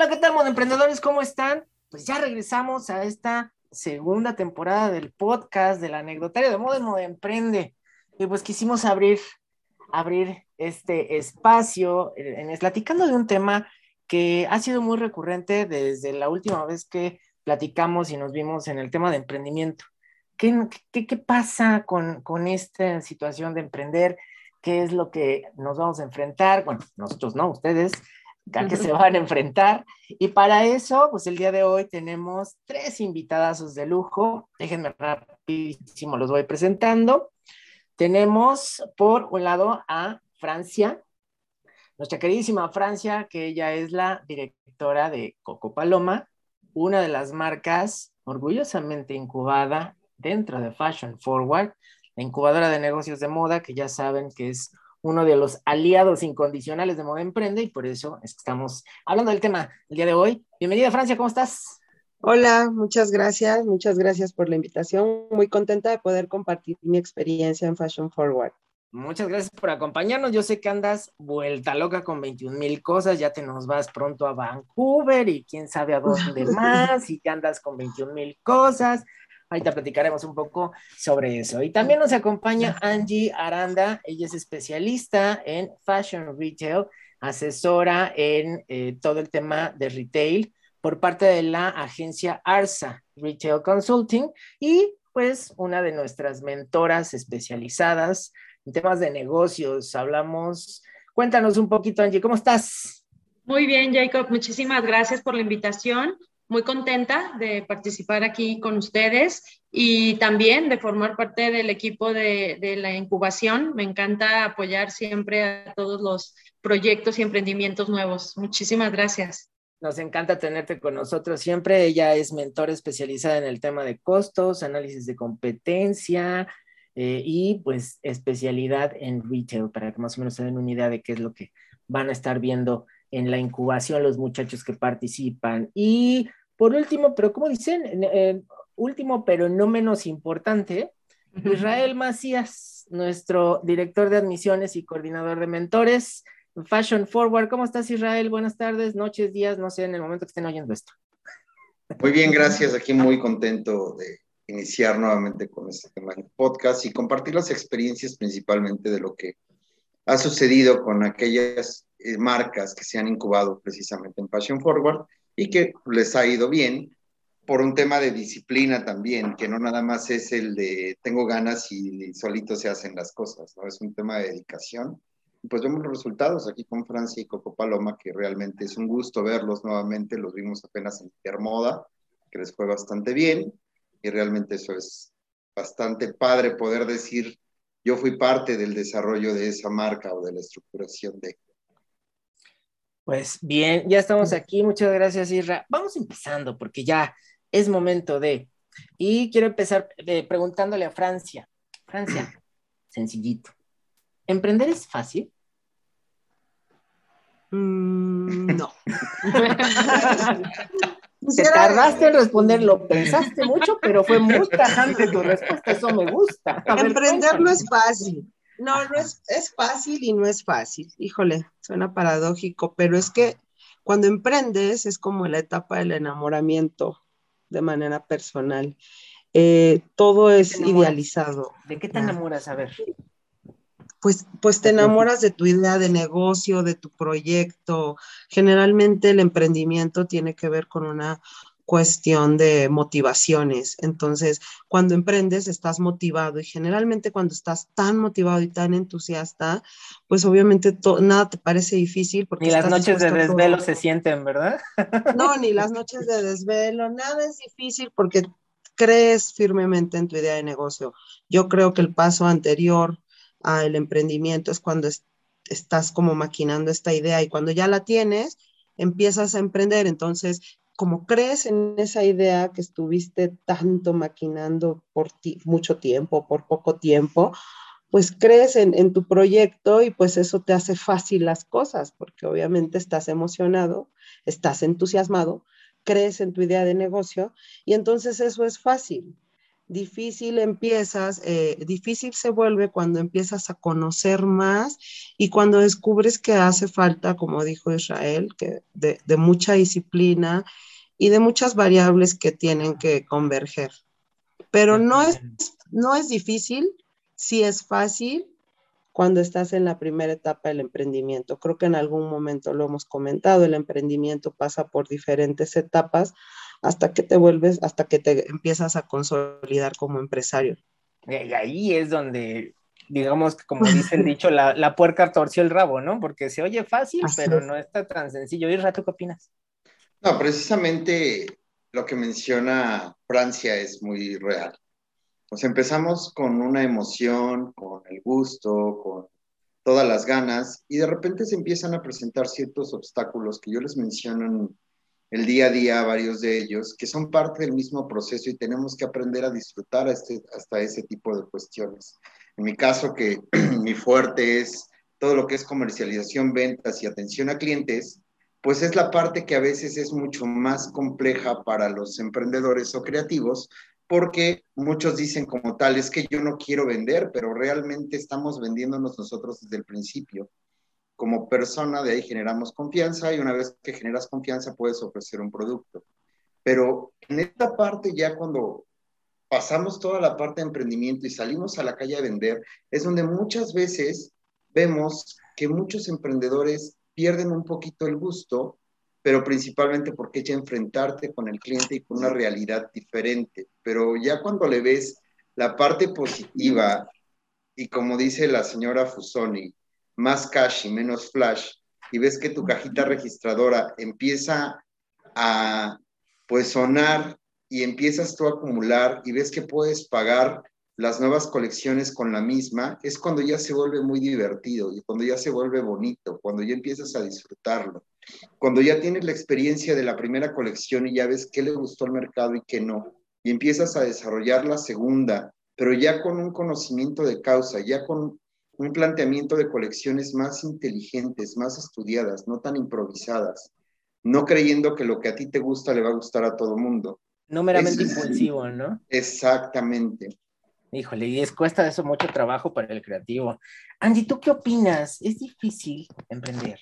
Hola, ¿qué tal, emprendedores? ¿Cómo están? Pues ya regresamos a esta segunda temporada del podcast del anecdotario de Modo Modo Emprende. Y pues quisimos abrir, abrir este espacio en, platicando de un tema que ha sido muy recurrente desde la última vez que platicamos y nos vimos en el tema de emprendimiento. ¿Qué, qué, qué pasa con, con esta situación de emprender? ¿Qué es lo que nos vamos a enfrentar? Bueno, nosotros no, ustedes a que se van a enfrentar. Y para eso, pues el día de hoy tenemos tres invitadazos de lujo. Déjenme rapidísimo, los voy presentando. Tenemos por un lado a Francia, nuestra queridísima Francia, que ella es la directora de Coco Paloma, una de las marcas orgullosamente incubada dentro de Fashion Forward, la incubadora de negocios de moda, que ya saben que es uno de los aliados incondicionales de Moda Emprende y por eso estamos hablando del tema el día de hoy. Bienvenida Francia, ¿cómo estás? Hola, muchas gracias, muchas gracias por la invitación. Muy contenta de poder compartir mi experiencia en Fashion Forward. Muchas gracias por acompañarnos. Yo sé que andas vuelta loca con 21 mil cosas. Ya te nos vas pronto a Vancouver y quién sabe a dónde más. Y que andas con 21 mil cosas. Ahorita platicaremos un poco sobre eso. Y también nos acompaña Angie Aranda. Ella es especialista en fashion retail, asesora en eh, todo el tema de retail por parte de la agencia ARSA Retail Consulting y pues una de nuestras mentoras especializadas en temas de negocios. Hablamos, cuéntanos un poquito, Angie, ¿cómo estás? Muy bien, Jacob, muchísimas gracias por la invitación muy contenta de participar aquí con ustedes y también de formar parte del equipo de, la incubación. Me encanta apoyar siempre a todos los proyectos y emprendimientos nuevos. Muchísimas gracias. Nos encanta tenerte con nosotros siempre. Ella es mentora especializada en el tema de costos, análisis de competencia eh, y pues especialidad en retail para que más o menos se den una idea de qué es lo que van a estar viendo en la incubación los muchachos que participan. Y por último, pero como dicen, último pero no menos importante, Israel Macías, nuestro director de admisiones y coordinador de mentores. Fashion Forward, ¿cómo estás Israel? Buenas tardes, noches, días, no sé, en el momento que estén oyendo esto. Muy bien, gracias. Aquí muy contento de iniciar nuevamente con este tema del podcast y compartir las experiencias principalmente de lo que ha sucedido con aquellas eh, marcas que se han incubado precisamente en Passion Forward y que les ha ido bien por un tema de disciplina también, que no nada más es el de tengo ganas y solito se hacen las cosas, ¿no? Es un tema de dedicación. Y pues vemos los resultados aquí con Francia y Coco Paloma, que realmente es un gusto verlos nuevamente, los vimos apenas en Intermoda, que les fue bastante bien, y realmente eso es bastante padre poder decir yo fui parte del desarrollo de esa marca o de la estructuración de. Pues bien, ya estamos aquí. Muchas gracias, Isra. Vamos empezando porque ya es momento de. Y quiero empezar eh, preguntándole a Francia. Francia, sencillito. ¿Emprender es fácil? Mm, no. Te tardaste en responder, lo pensaste mucho, pero fue muy tajante tu respuesta, eso me gusta. Emprender no es fácil. No, no es, es fácil y no es fácil. Híjole, suena paradójico, pero es que cuando emprendes es como la etapa del enamoramiento de manera personal. Eh, todo es idealizado. ¿De qué te enamoras? A ver pues, pues te enamoras de tu idea de negocio, de tu proyecto. Generalmente el emprendimiento tiene que ver con una cuestión de motivaciones. Entonces, cuando emprendes, estás motivado y generalmente cuando estás tan motivado y tan entusiasta, pues obviamente nada te parece difícil. Porque ni las noches de desvelo se sienten, ¿verdad? No, ni las noches de desvelo, nada es difícil porque crees firmemente en tu idea de negocio. Yo creo que el paso anterior el emprendimiento es cuando estás como maquinando esta idea y cuando ya la tienes, empiezas a emprender. Entonces, como crees en esa idea que estuviste tanto maquinando por ti, mucho tiempo, por poco tiempo, pues crees en, en, tu proyecto y pues eso te hace fácil las cosas, porque obviamente estás emocionado, estás entusiasmado, crees en tu idea de negocio y entonces eso es fácil. Difícil empiezas, eh, difícil se vuelve cuando empiezas a conocer más y cuando descubres que hace falta, como dijo Israel, que de, de mucha disciplina y de muchas variables que tienen que converger. Pero no es, no es difícil, sí es fácil cuando estás en la primera etapa del emprendimiento. Creo que en algún momento lo hemos comentado, el emprendimiento pasa por diferentes etapas hasta que te vuelves, hasta que te empiezas a consolidar como empresario. Y ahí es donde, digamos, como dice el dicho, la, la puerca torció el rabo, ¿no? Porque se oye fácil, pero no está tan sencillo. ¿Y rato qué opinas? No, precisamente lo que menciona Francia es muy real. Pues empezamos con una emoción, con el gusto, con todas las ganas, y de repente se empiezan a presentar ciertos obstáculos que yo les menciono el día a día, varios de ellos, que son parte del mismo proceso y tenemos que aprender a disfrutar este, hasta ese tipo de cuestiones. En mi caso, que mi fuerte es todo lo que es comercialización, ventas y atención a clientes, pues es la parte que a veces es mucho más compleja para los emprendedores o creativos, porque muchos dicen como tal, es que yo no quiero vender, pero realmente estamos vendiéndonos nosotros desde el principio como persona, de ahí generamos confianza y una vez que generas confianza puedes ofrecer un producto. Pero en esta parte ya cuando pasamos toda la parte de emprendimiento y salimos a la calle a vender, es donde muchas veces vemos que muchos emprendedores pierden un poquito el gusto, pero principalmente porque ya enfrentarte con el cliente y con una realidad diferente. Pero ya cuando le ves la parte positiva y como dice la señora Fusoni, más cash y menos flash, y ves que tu cajita registradora empieza a pues sonar y empiezas tú a acumular y ves que puedes pagar las nuevas colecciones con la misma, es cuando ya se vuelve muy divertido y cuando ya se vuelve bonito, cuando ya empiezas a disfrutarlo, cuando ya tienes la experiencia de la primera colección y ya ves qué le gustó al mercado y qué no, y empiezas a desarrollar la segunda, pero ya con un conocimiento de causa, ya con un planteamiento de colecciones más inteligentes, más estudiadas, no tan improvisadas, no creyendo que lo que a ti te gusta le va a gustar a todo mundo. No meramente impulsivo, ¿no? Exactamente. Híjole, y es cuesta eso mucho trabajo para el creativo. Andy, ¿tú qué opinas? ¿Es difícil emprender?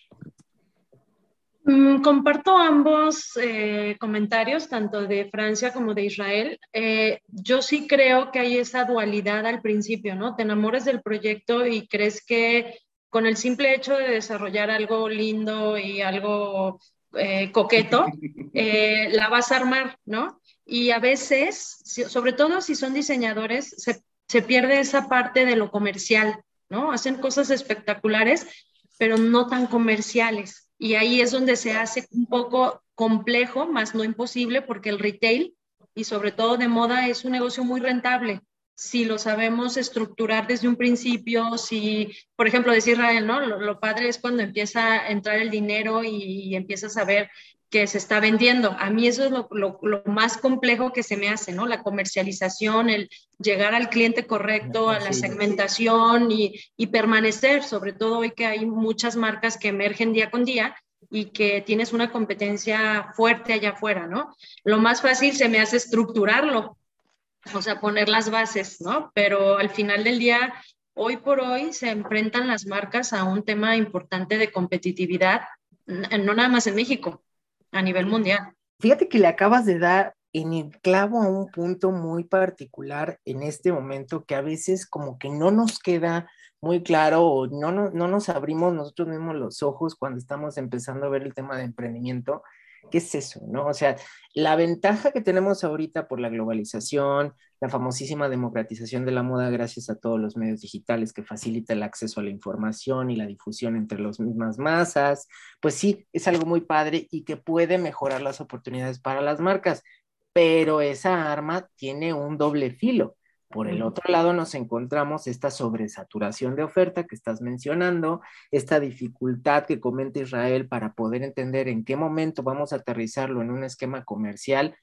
Mm, comparto ambos eh, comentarios, tanto de Francia como de Israel. Eh, yo sí creo que hay esa dualidad al principio, ¿no? Te enamores del proyecto y crees que con el simple hecho de desarrollar algo lindo y algo eh, coqueto, la vas a armar, ¿no? Y a veces, sobre todo si son diseñadores, se, se pierde esa parte de lo comercial, ¿no? Hacen cosas espectaculares, pero no tan comerciales y ahí es donde se hace un poco complejo, más no imposible, porque el retail y sobre todo de moda es un negocio muy rentable. Si lo sabemos estructurar desde un principio, si, por ejemplo, decir Israel, ¿no? Lo, padre es cuando empieza a entrar el dinero y, y empiezas a ver que se está vendiendo. A mí eso es lo, más complejo que se me hace, ¿no? La comercialización, el llegar al cliente correcto, a la segmentación y, y, permanecer, sobre todo hoy que hay muchas marcas que emergen día con día y que tienes una competencia fuerte allá afuera, ¿no? Lo más fácil se me hace estructurarlo, o sea, poner las bases, ¿no? Pero al final del día, hoy por hoy se enfrentan las marcas a un tema importante de competitividad, no nada más en México, a nivel mundial. Fíjate que le acabas de dar en el clavo a un punto muy particular en este momento que a veces como que no nos queda muy claro o no, no, no nos abrimos nosotros mismos los ojos cuando estamos empezando a ver el tema de emprendimiento ¿Qué es eso? ¿No? O sea, la ventaja que tenemos ahorita por la globalización, la famosísima democratización de la moda gracias a todos los medios digitales que facilita el acceso a la información y la difusión entre las mismas masas, pues sí, es algo muy padre y que puede mejorar las oportunidades para las marcas, pero esa arma tiene un doble filo por el otro lado nos encontramos esta sobresaturación de oferta que estás mencionando, esta dificultad que comenta Israel para poder entender en qué momento vamos a aterrizarlo en un esquema comercial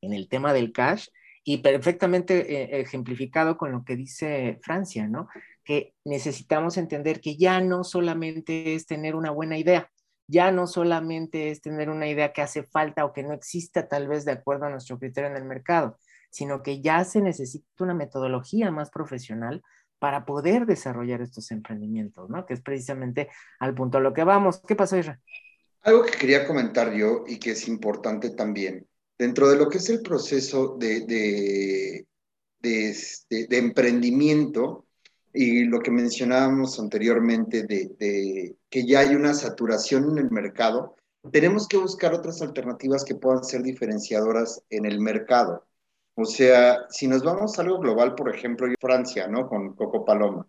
en el tema del cash y perfectamente eh, ejemplificado con lo que dice Francia, ¿no? Que necesitamos entender que ya no solamente es tener una buena idea, ya no solamente es tener una idea que hace falta o que no exista tal vez de acuerdo a nuestro criterio en el mercado, sino que ya se necesita una metodología más profesional para poder desarrollar estos emprendimientos, ¿no? Que es precisamente al punto a lo que vamos. ¿Qué pasó, Isra? Algo que quería comentar yo y que es importante también, dentro de lo que es el proceso de, de, de, este, de emprendimiento y lo que mencionábamos anteriormente de, que ya hay una saturación en el mercado, tenemos que buscar otras alternativas que puedan ser diferenciadoras en el mercado. O sea, si nos vamos a algo global, por ejemplo, Francia, ¿no? Con Coco Paloma.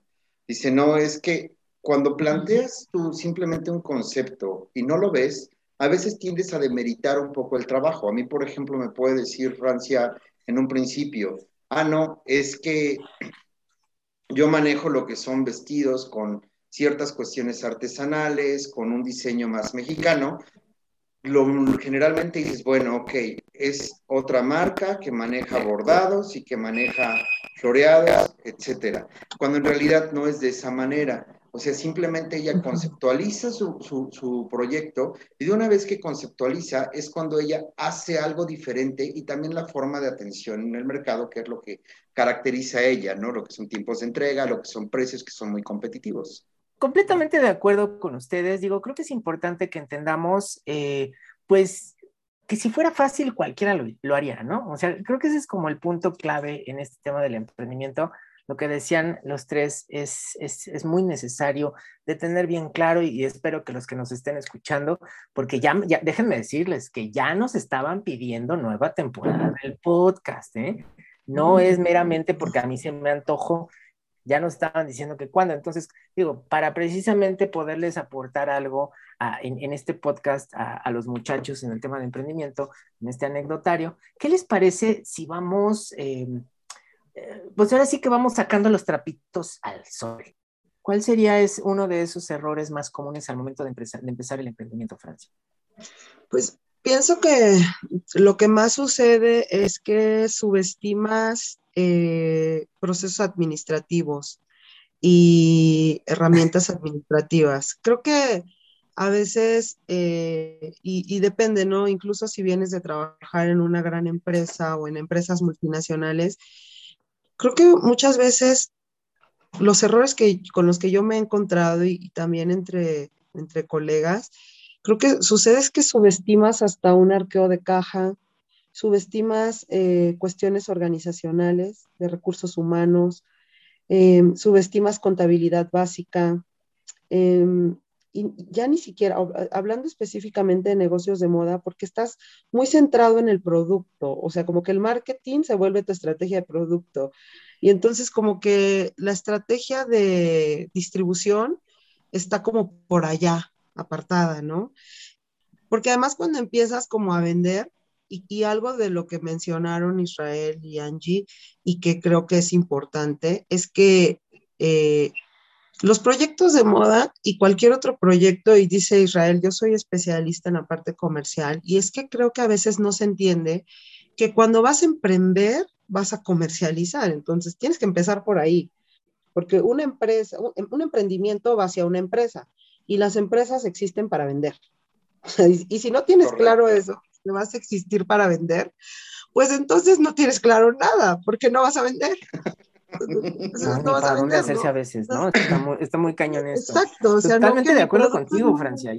Dice, no, es que cuando planteas tú simplemente un concepto y no lo ves, a veces tiendes a demeritar un poco el trabajo. A mí, por ejemplo, me puede decir Francia en un principio, ah, no, es que yo manejo lo que son vestidos con ciertas cuestiones artesanales, con un diseño más mexicano, lo, generalmente dices, bueno, ok, es otra marca que maneja bordados y que maneja floreados, etcétera. Cuando en realidad no es de esa manera. O sea, simplemente ella conceptualiza su, su, su, proyecto y de una vez que conceptualiza es cuando ella hace algo diferente y también la forma de atención en el mercado, que es lo que caracteriza a ella, ¿no? Lo que son tiempos de entrega, lo que son precios que son muy competitivos completamente de acuerdo con ustedes. Digo, creo que es importante que entendamos, eh, pues, que si fuera fácil, cualquiera lo, haría, ¿no? O sea, creo que ese es como el punto clave en este tema del emprendimiento. Lo que decían los tres es, es, muy necesario de tener bien claro y, espero que los que nos estén escuchando, porque ya, ya, déjenme decirles que ya nos estaban pidiendo nueva temporada del podcast, ¿eh? No es meramente porque a mí se me antojó, ya nos estaban diciendo que cuándo. Entonces, digo, para precisamente poderles aportar algo en, este podcast a, los muchachos en el tema de emprendimiento, en este anecdotario, ¿qué les parece si vamos, eh, eh, pues ahora sí que vamos sacando los trapitos al sol? ¿Cuál sería es uno de esos errores más comunes al momento de de empezar el emprendimiento, Francia? Pues pienso que lo que más sucede es que subestimas eh, procesos administrativos y herramientas administrativas. Creo que a veces, eh, y, depende, ¿no? Incluso si vienes de trabajar en una gran empresa o en empresas multinacionales, creo que muchas veces los errores que, con los que yo me he encontrado y, también entre, entre colegas, creo que sucede es que subestimas hasta un arqueo de caja, subestimas eh, cuestiones organizacionales, de recursos humanos, em, subestimas contabilidad básica, em, y ya ni siquiera, hablando específicamente de negocios de moda, porque estás muy centrado en el producto, o sea, como que el marketing se vuelve tu estrategia de producto. Y entonces como que la estrategia de distribución está como por allá, apartada, ¿no? Porque además cuando empiezas como a vender, y, algo de lo que mencionaron Israel y Angie, y que creo que es importante, es que eh, los proyectos de moda y cualquier otro proyecto, y dice Israel, yo soy especialista en la parte comercial, y es que creo que a veces no se entiende que cuando vas a emprender, vas a comercializar, entonces tienes que empezar por ahí, porque una empresa, un, emprendimiento va hacia una empresa, y las empresas existen para vender. y, si no tienes claro eso, que vas a existir para vender, pues entonces no tienes claro nada, porque no vas a vender. no, vas a dónde hacerse a veces, ¿no? Está muy, está muy cañón esto. Exacto. O sea, Totalmente de acuerdo contigo, Francia.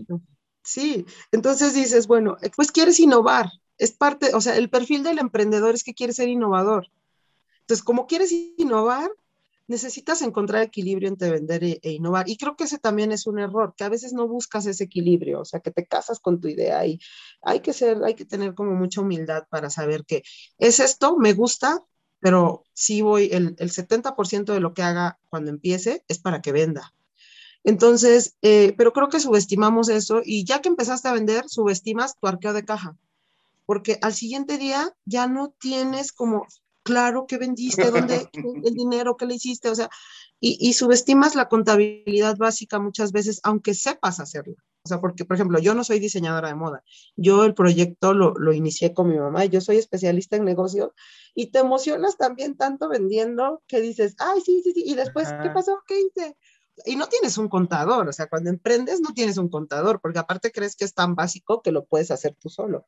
Sí, entonces dices, bueno, pues quieres innovar, es parte, o sea, el perfil del emprendedor es que quiere ser innovador. Entonces, como quieres innovar, necesitas encontrar equilibrio entre vender e, e, innovar. Y creo que ese también es un error, que a veces no buscas ese equilibrio, o sea, que te casas con tu idea y hay que ser, hay que tener como mucha humildad para saber que es esto, me gusta, pero sí voy, el, el 70% de lo que haga cuando empiece es para que venda. Entonces, eh, pero creo que subestimamos eso y ya que empezaste a vender, subestimas tu arqueo de caja, porque al siguiente día ya no tienes como claro que vendiste, dónde el dinero, qué le hiciste, o sea, y, subestimas la contabilidad básica muchas veces, aunque sepas hacerlo. O sea, porque, por ejemplo, yo no soy diseñadora de moda. Yo el proyecto lo, lo inicié con mi mamá y yo soy especialista en negocio y te emocionas también tanto vendiendo que dices, ay, sí, sí, sí, y después, ¿qué pasó? ¿Qué hice? Y no tienes un contador, o sea, cuando emprendes no tienes un contador, porque aparte crees que es tan básico que lo puedes hacer tú solo.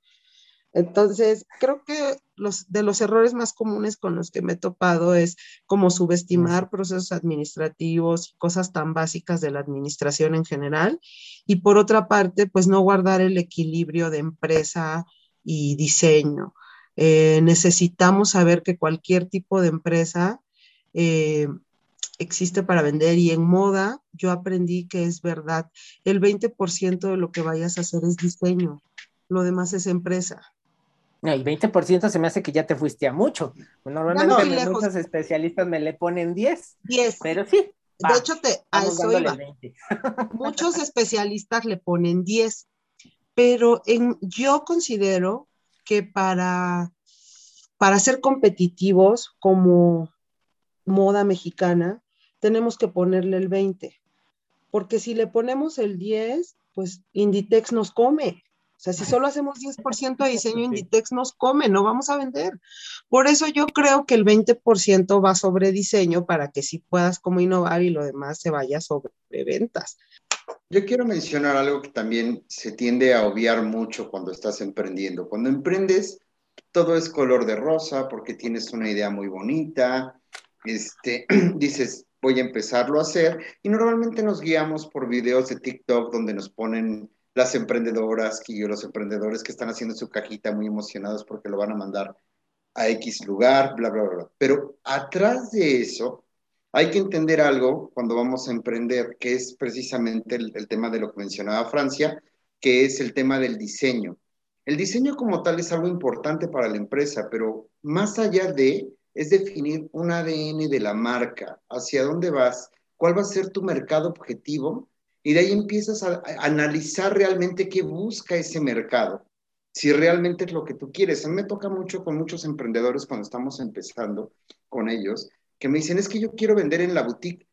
Entonces, creo que los, de los errores más comunes con los que me he topado es como subestimar procesos administrativos y cosas tan básicas de la administración en general. Y por otra parte, pues no guardar el equilibrio de empresa y diseño. Eh, necesitamos saber que cualquier tipo de empresa eh, existe para vender y en moda yo aprendí que es verdad, el 20% de lo que vayas a hacer es diseño, lo demás es empresa. El 20% se me hace que ya te fuiste a mucho. Normalmente muchos especialistas me le ponen 10. 10. Pero sí. de hecho, te, a eso iba. Muchos especialistas le ponen 10. Pero en, yo considero que para, para ser competitivos como moda mexicana, tenemos que ponerle el 20. Porque si le ponemos el 10, pues Inditex nos come. O sea, si solo hacemos 10% de diseño, Inditex nos come, no vamos a vender. Por eso yo creo que el 20% va sobre diseño para que sí puedas como innovar y lo demás se vaya sobre ventas. Yo quiero mencionar algo que también se tiende a obviar mucho cuando estás emprendiendo. Cuando emprendes, todo es color de rosa porque tienes una idea muy bonita, este, dices, voy a empezarlo a hacer y normalmente nos guiamos por videos de TikTok donde nos ponen las emprendedoras y los emprendedores que están haciendo su cajita muy emocionados porque lo van a mandar a X lugar, bla, bla, bla. Pero atrás de eso hay que entender algo cuando vamos a emprender, que es precisamente el, el tema de lo que mencionaba Francia, que es el tema del diseño. El diseño como tal es algo importante para la empresa, pero más allá de, es definir un ADN de la marca, hacia dónde vas, cuál va a ser tu mercado objetivo y de ahí empiezas a, analizar realmente qué busca ese mercado, si realmente es lo que tú quieres. A mí me toca mucho con muchos emprendedores cuando estamos empezando con ellos, que me dicen, es que yo quiero vender en la boutique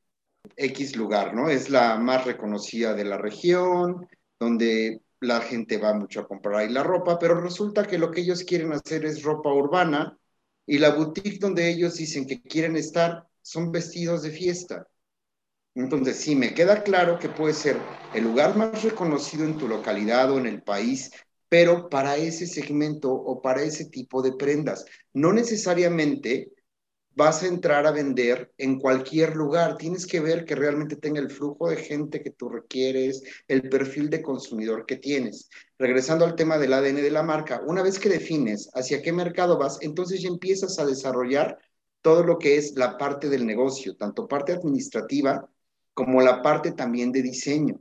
X lugar, ¿no? Es la más reconocida de la región, donde la gente va mucho a comprar ahí la ropa, pero resulta que lo que ellos quieren hacer es ropa urbana y la boutique donde ellos dicen que quieren estar son vestidos de fiesta. Entonces, sí, me queda claro que puede ser el lugar más reconocido en tu localidad o en el país, pero para ese segmento o para ese tipo de prendas. No necesariamente vas a entrar a vender en cualquier lugar. Tienes que ver que realmente tenga el flujo de gente que tú requieres, el perfil de consumidor que tienes. Regresando al tema del ADN de la marca, una vez que defines hacia qué mercado vas, entonces ya empiezas a desarrollar todo lo que es la parte del negocio, tanto parte administrativa como la parte también de diseño,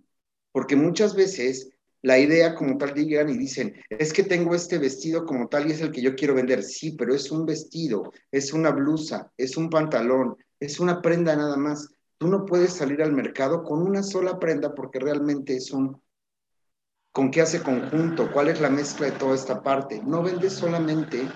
porque muchas veces la idea como tal llegan y dicen, es que tengo este vestido como tal y es el que yo quiero vender. Sí, pero es un vestido, es una blusa, es un pantalón, es una prenda nada más. Tú no puedes salir al mercado con una sola prenda porque realmente es un... ¿Con qué hace conjunto? ¿Cuál es la mezcla de toda esta parte? No vendes solamente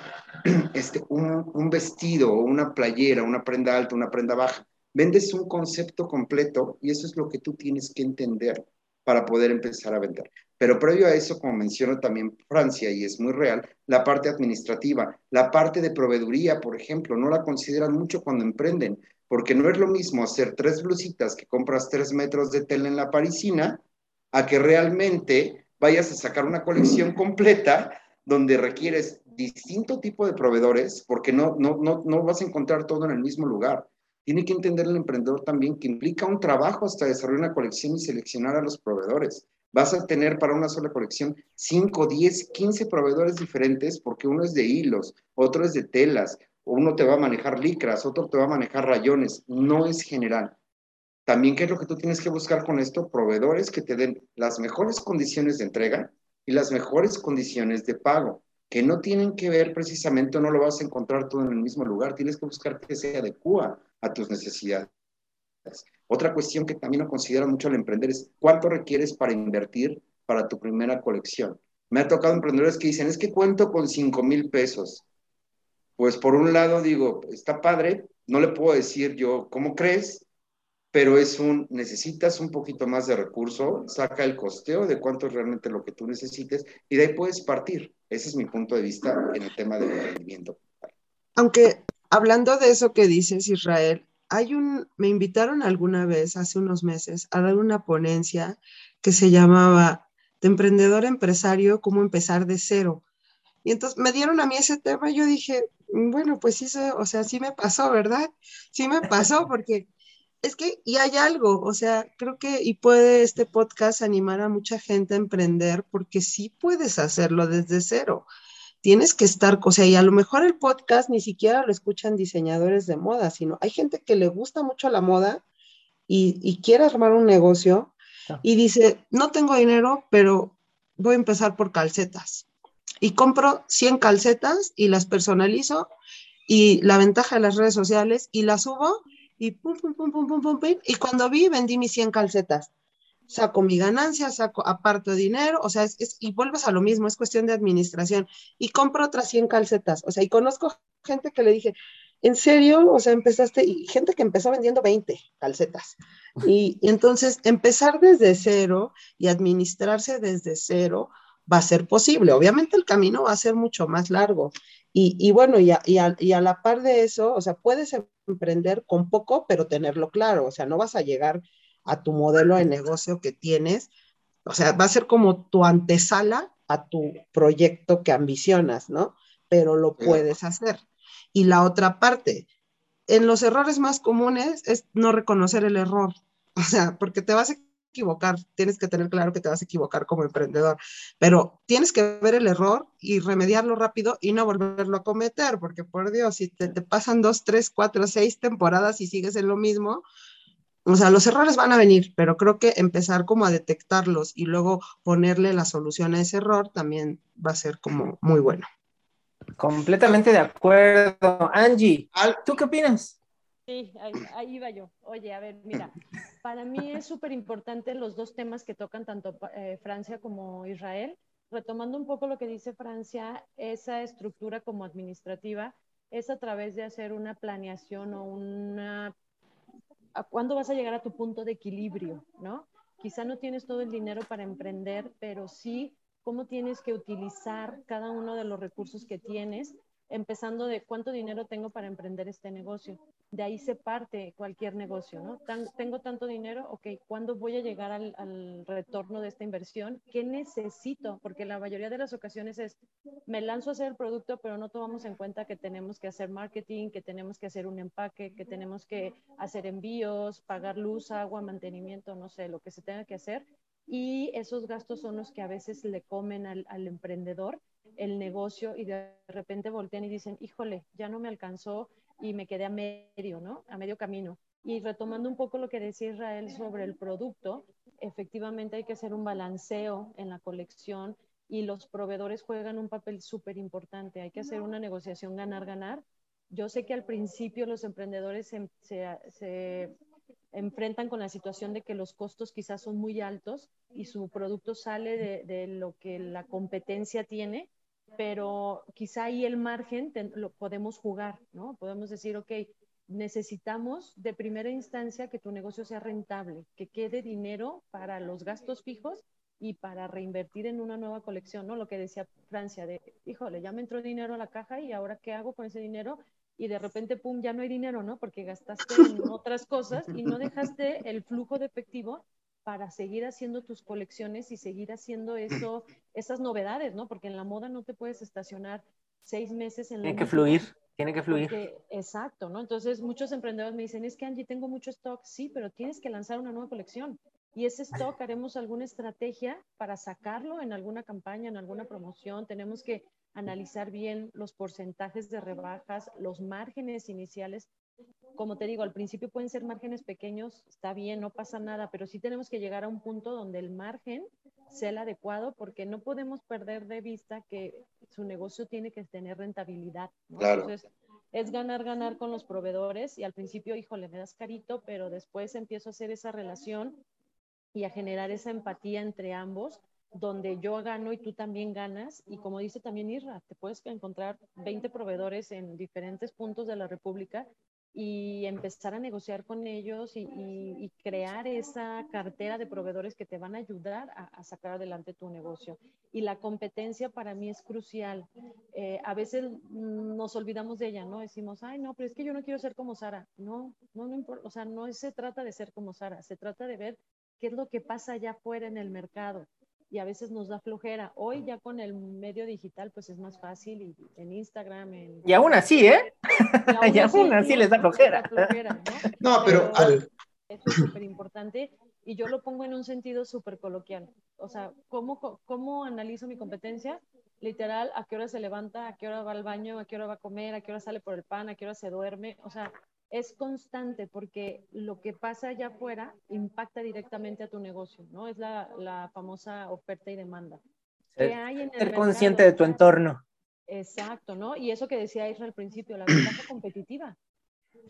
este, un, un vestido o una playera, una prenda alta, una prenda baja Vendes un concepto completo y eso es lo que tú tienes que entender para poder empezar a vender. Pero previo a eso, como menciona también Francia, y es muy real, la parte administrativa, la parte de proveeduría, por ejemplo, no la consideran mucho cuando emprenden, porque no es lo mismo hacer tres blusitas que compras tres metros de tela en la parisina, a que realmente vayas a sacar una colección completa donde requieres distinto tipo de proveedores, porque no, no, no, no vas a encontrar todo en el mismo lugar. Tiene que entender el emprendedor también que implica un trabajo hasta desarrollar una colección y seleccionar a los proveedores. Vas a tener para una sola colección 5, 10, 15 proveedores diferentes porque uno es de hilos, otro es de telas, uno te va a manejar licras, otro te va a manejar rayones. No es general. También, ¿qué es lo que tú tienes que buscar con esto? Proveedores que te den las mejores condiciones de entrega y las mejores condiciones de pago, que no tienen que ver precisamente, no lo vas a encontrar todo en el mismo lugar, tienes que buscar que se adecua a tus necesidades. Otra cuestión que también lo considera mucho al emprender es cuánto requieres para invertir para tu primera colección. Me ha tocado emprendedores que dicen, es que cuento con 5 mil pesos. Pues por un lado digo, está padre, no le puedo decir yo cómo crees, pero es un, necesitas un poquito más de recurso, saca el costeo de cuánto es realmente lo que tú necesites y de ahí puedes partir. Ese es mi punto de vista en el tema del emprendimiento. Aunque hablando de eso que dices, Israel, hay un, me invitaron alguna vez, hace unos meses, a dar una ponencia que se llamaba De emprendedor a empresario, cómo empezar de cero. Y entonces me dieron a mí ese tema y yo dije, bueno, pues sí, o sea, sí me pasó, ¿verdad? Sí me pasó porque es que, y hay algo, o sea, creo que, y puede este podcast animar a mucha gente a emprender porque sí puedes hacerlo desde cero. Tienes que estar, o sea, y a lo mejor el podcast ni siquiera lo escuchan diseñadores de moda, sino hay gente que le gusta mucho la moda y, y quiere armar un negocio y dice, no tengo dinero, pero voy a empezar por calcetas. Y compro 100 calcetas y las personalizo y la ventaja de las redes sociales y las subo y pum, pum, pum, pum, pum, pum, pum, y cuando vi, vendí mis 100 calcetas. Saco mi ganancia, saco, aparto dinero, o sea, es, y vuelves a lo mismo, es cuestión de administración. Y compro otras 100 calcetas, o sea, y conozco gente que le dije, ¿en serio? O sea, empezaste, y gente que empezó vendiendo 20 calcetas. Y, entonces, empezar desde cero y administrarse desde cero va a ser posible. Obviamente el camino va a ser mucho más largo. Y, y bueno, y y, a, y a, la par de eso, o sea, puedes emprender con poco, pero tenerlo claro. O sea, no vas a llegar a tu modelo de negocio que tienes. O sea, va a ser como tu antesala a tu proyecto que ambicionas, ¿no? Pero lo puedes hacer. Y la otra parte, en los errores más comunes es no reconocer el error. O sea, porque te vas a equivocar, tienes que tener claro que te vas a equivocar como emprendedor, pero tienes que ver el error y remediarlo rápido y no volverlo a cometer, porque por Dios, si te, te pasan dos, tres, cuatro, seis temporadas y sigues en lo mismo, o sea, los errores van a venir, pero creo que empezar como a detectarlos y luego ponerle la solución a ese error también va a ser como muy bueno. Completamente de acuerdo. Angie, ¿tú qué opinas? Sí, ahí, ahí, iba yo. Oye, a ver, mira, para mí es súper importante los dos temas que tocan tanto eh, Francia como Israel. Retomando un poco lo que dice Francia, esa estructura como administrativa es a través de hacer una planeación o una... ¿A ¿Cuándo vas a llegar a tu punto de equilibrio, no? Quizá no tienes todo el dinero para emprender, pero sí cómo tienes que utilizar cada uno de los recursos que tienes empezando de cuánto dinero tengo para emprender este negocio. De ahí se parte cualquier negocio, ¿no? tengo tanto dinero, ok, ¿cuándo voy a llegar al, retorno de esta inversión? ¿Qué necesito? Porque la mayoría de las ocasiones es, me lanzo a hacer el producto, pero no tomamos en cuenta que tenemos que hacer marketing, que tenemos que hacer un empaque, que tenemos que hacer envíos, pagar luz, agua, mantenimiento, no sé, lo que se tenga que hacer. Y esos gastos son los que a veces le comen al emprendedor el negocio y de repente voltean y dicen, híjole, ya no me alcanzó y me quedé a medio, ¿no? A medio camino. Y retomando un poco lo que decía Israel sobre el producto, efectivamente hay que hacer un balanceo en la colección y los proveedores juegan un papel súper importante. Hay que hacer una negociación ganar-ganar. Yo sé que al principio los emprendedores se, se, se enfrentan con la situación de que los costos quizás son muy altos y su producto sale de, de lo que la competencia tiene pero quizá ahí el margen te, lo podemos jugar, ¿no? Podemos decir, ok, necesitamos de primera instancia que tu negocio sea rentable, que quede dinero para los gastos fijos y para reinvertir en una nueva colección, ¿no? Lo que decía Francia, de, híjole, ya me entró dinero a la caja y ahora qué hago con ese dinero y de repente, pum, ya no hay dinero, ¿no? Porque gastaste en otras cosas y no dejaste el flujo de efectivo para seguir haciendo tus colecciones y seguir haciendo eso, esas novedades, ¿no? Porque en la moda no te puedes estacionar seis meses en la Tiene que fluir, tiene que fluir. Porque, exacto, ¿no? Entonces muchos emprendedores me dicen, es que Angie, tengo mucho stock, sí, pero tienes que lanzar una nueva colección. Y ese stock haremos alguna estrategia para sacarlo en alguna campaña, en alguna promoción. Tenemos que analizar bien los porcentajes de rebajas, los márgenes iniciales como te digo, al principio pueden ser márgenes pequeños, está bien, no pasa nada, pero sí tenemos que llegar a un punto donde el margen sea el adecuado porque no podemos perder de vista que su negocio tiene que tener rentabilidad. ¿no? Claro. Entonces, es ganar, ganar con los proveedores y al principio, híjole, me das carito, pero después empiezo a hacer esa relación y a generar esa empatía entre ambos donde yo gano y tú también ganas. Y como dice también Irra, te puedes encontrar 20 proveedores en diferentes puntos de la República y empezar a negociar con ellos y, y, y, crear esa cartera de proveedores que te van a ayudar a, a, sacar adelante tu negocio. Y la competencia para mí es crucial. Eh, a veces nos olvidamos de ella, ¿no? Decimos, ay, no, pero es que yo no quiero ser como Sara. No, no, no importa, o sea, no se trata de ser como Sara, se trata de ver qué es lo que pasa allá afuera en el mercado y a veces nos da flojera. Hoy ya con el medio digital pues es más fácil y en Instagram. Y aún así, ¿eh? Y aún, así, les da flojera. ¿no? pero... Eso es súper importante y yo lo pongo en un sentido súper coloquial. O sea, ¿cómo, ¿cómo analizo mi competencia? Literal, a qué hora se levanta, a qué hora va al baño, a qué hora va a comer, a qué hora sale por el pan, a qué hora se duerme. O sea, es constante porque lo que pasa allá afuera impacta directamente a tu negocio, ¿no? Es la, la famosa oferta y demanda. Ser, hay en el ser consciente de tu entorno. Exacto, ¿no? Y eso que decía Israel al principio, la ventaja competitiva.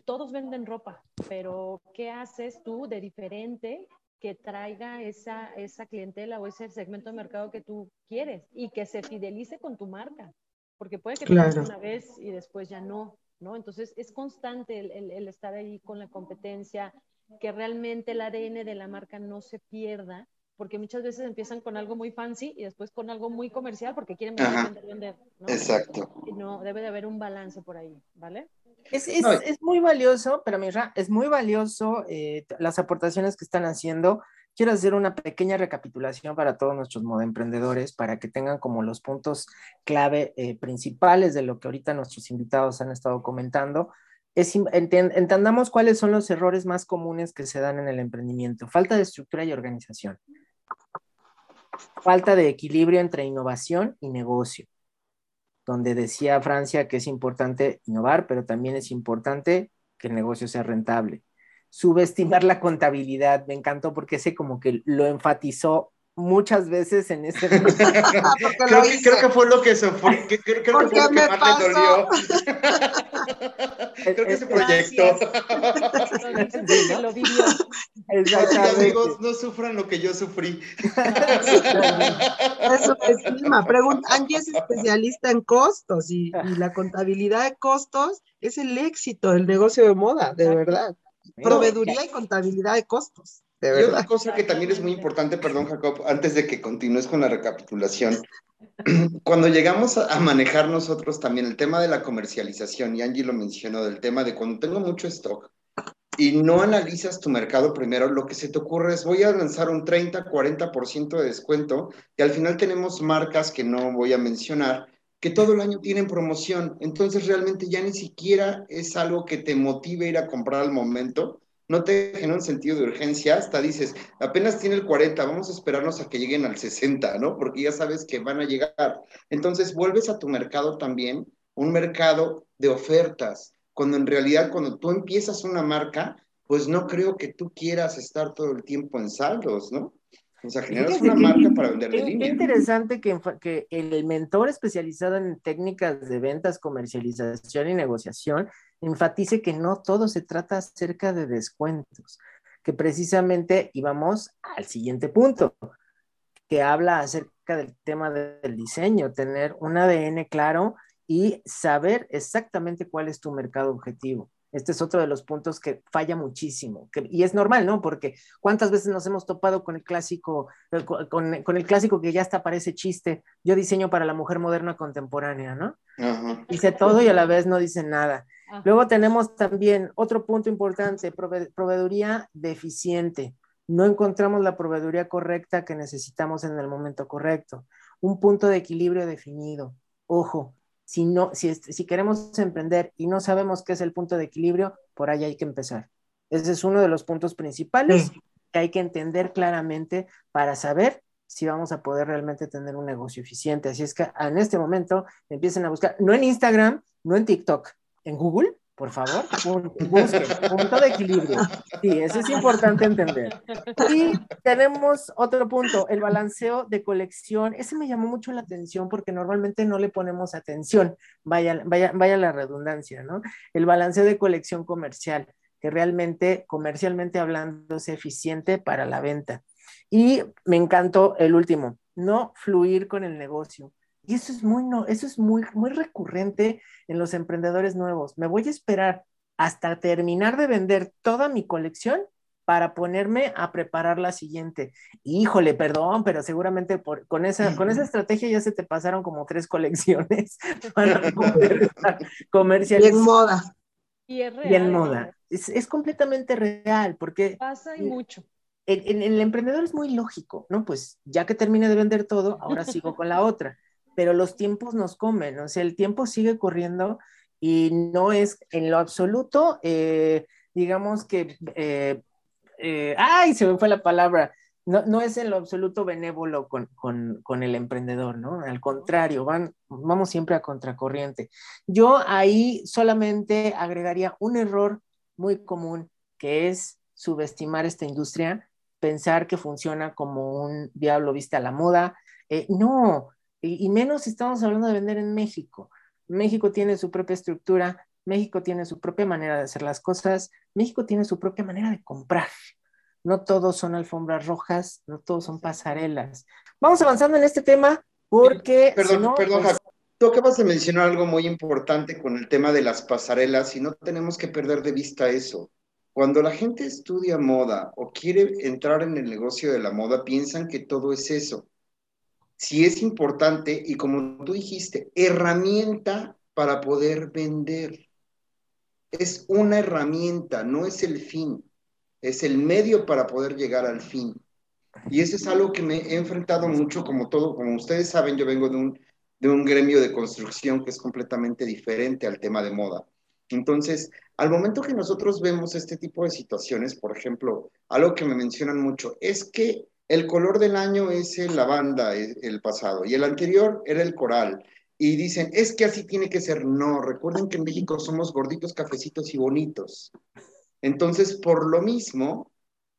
Todos venden ropa, pero ¿qué haces tú de diferente que traiga esa, esa clientela o ese segmento de mercado que tú quieres y que se fidelice con tu marca? Porque puede que te claro. una vez y después ya no, ¿no? Entonces es constante el, el, estar ahí con la competencia, que realmente el ADN de la marca no se pierda, porque muchas veces empiezan con algo muy fancy y después con algo muy comercial porque quieren vender, vender, ¿no? Exacto. Y no, debe de haber un balance por ahí, ¿vale? Es, es, es muy valioso, pero mira, es muy valioso eh, las aportaciones que están haciendo quiero hacer una pequeña recapitulación para todos nuestros emprendedores para que tengan como los puntos clave eh, principales de lo que ahorita nuestros invitados han estado comentando. Entendamos cuáles son los errores más comunes que se dan en el emprendimiento. Falta de estructura y organización. Falta de equilibrio entre innovación y negocio, donde decía Francia que es importante innovar, pero también es importante que el negocio sea rentable subestimar la contabilidad. Me encantó porque ese como que lo enfatizó muchas veces en este creo, que, creo, que, fue lo que sufrí, creo, creo que fue lo que más pasó? le dolió. creo que se proyectó. lo vivió. Exactamente. amigos, no sufran lo que yo sufrí. Eso estima. Pregunta, Angie es especialista en costos y, y la contabilidad de costos es el éxito del negocio de moda, de verdad. Proveeduría y contabilidad de costos. y otra cosa que también es muy importante, perdón Jacob, antes de que continúes con la recapitulación, cuando llegamos a, manejar nosotros también el tema de la comercialización, y Angie lo mencionó, del tema de cuando tengo mucho stock y no analizas tu mercado primero, lo que se te ocurre es voy a lanzar un 30, 40% de descuento y al final tenemos marcas que no voy a mencionar que todo el año tienen promoción, entonces realmente ya ni siquiera es algo que te motive a ir a comprar al momento, no te genera un sentido de urgencia, hasta dices, apenas tiene el 40, vamos a esperarnos a que lleguen al 60, ¿no? Porque ya sabes que van a llegar. Entonces vuelves a tu mercado también, un mercado de ofertas, cuando en realidad cuando tú empiezas una marca, pues no creo que tú quieras estar todo el tiempo en saldos, ¿no? O sea, generas una marca para vender de línea. Qué interesante que, que, el mentor especializado en técnicas de ventas, comercialización y negociación enfatice que no todo se trata acerca de descuentos, que precisamente íbamos al siguiente punto, que habla acerca del tema del diseño, tener un ADN claro y saber exactamente cuál es tu mercado objetivo. Este es otro de los puntos que falla muchísimo. y es normal, ¿no? Porque cuántas veces nos hemos topado con el clásico, eh, con, el clásico que ya hasta parece chiste. Yo diseño para la mujer moderna contemporánea, ¿no? Dice todo y a la vez no dice nada. Luego tenemos también otro punto importante, proveeduría deficiente. No encontramos la proveeduría correcta que necesitamos en el momento correcto. Un punto de equilibrio definido. Ojo, si, no, si, si queremos emprender y no sabemos qué es el punto de equilibrio, por ahí hay que empezar. Ese es uno de los puntos principales que hay que entender claramente para saber si vamos a poder realmente tener un negocio eficiente. Así es que en este momento empiecen a buscar, no en Instagram, no en TikTok, en Google, por favor, busque, punto de equilibrio. Sí, eso es importante entender. Y tenemos otro punto, el balanceo de colección. Ese me llamó mucho la atención porque normalmente no le ponemos atención, vaya, vaya, vaya la redundancia, ¿no? El balanceo de colección comercial, que realmente, comercialmente hablando, sea eficiente para la venta. Y me encantó el último, no fluir con el negocio. Y eso es muy, no, eso es muy, muy recurrente en los emprendedores nuevos. Me voy a esperar hasta terminar de vender toda mi colección para ponerme a preparar la siguiente. Híjole, perdón, pero seguramente por, con, esa, con esa estrategia ya se te pasaron como tres colecciones para poder comercializar. Y en moda. Y, es real, y en moda. Es, es, completamente real, porque... Pasa y mucho. en, el emprendedor es muy lógico, ¿no? Pues ya que termine de vender todo, ahora sigo con la otra, pero los tiempos nos comen, o sea, el tiempo sigue corriendo y no es en lo absoluto, eh, digamos que, eh, eh, ay, se me fue la palabra, no, no es en lo absoluto benévolo con, con, con, el emprendedor, ¿no? Al contrario, van, vamos siempre a contracorriente. Yo ahí solamente agregaría un error muy común, que es subestimar esta industria, pensar que funciona como un diablo viste a la moda. No, y, y menos si estamos hablando de vender en México. México tiene su propia estructura, México tiene su propia manera de hacer las cosas, México tiene su propia manera de comprar no todos son alfombras rojas, no todos son pasarelas. Vamos avanzando en este tema porque... Perdón, perdón, pues... Tú acabas de mencionar algo muy importante con el tema de las pasarelas y no tenemos que perder de vista eso. Cuando la gente estudia moda o quiere entrar en el negocio de la moda, piensan que todo es eso. Si es importante y como tú dijiste, herramienta para poder vender. Es una herramienta, no es el fin es el medio para poder llegar al fin. Y eso es algo que me he enfrentado mucho, como todo, como ustedes saben, yo vengo de un, de un gremio de construcción que es completamente diferente al tema de moda. Entonces, al momento que nosotros vemos este tipo de situaciones, por ejemplo, algo que me mencionan mucho es que el color del año es el lavanda, el pasado, y el anterior era el coral. Y dicen, es que así tiene que ser. No, recuerden que en México somos gorditos, cafecitos y bonitos. Entonces, por lo mismo,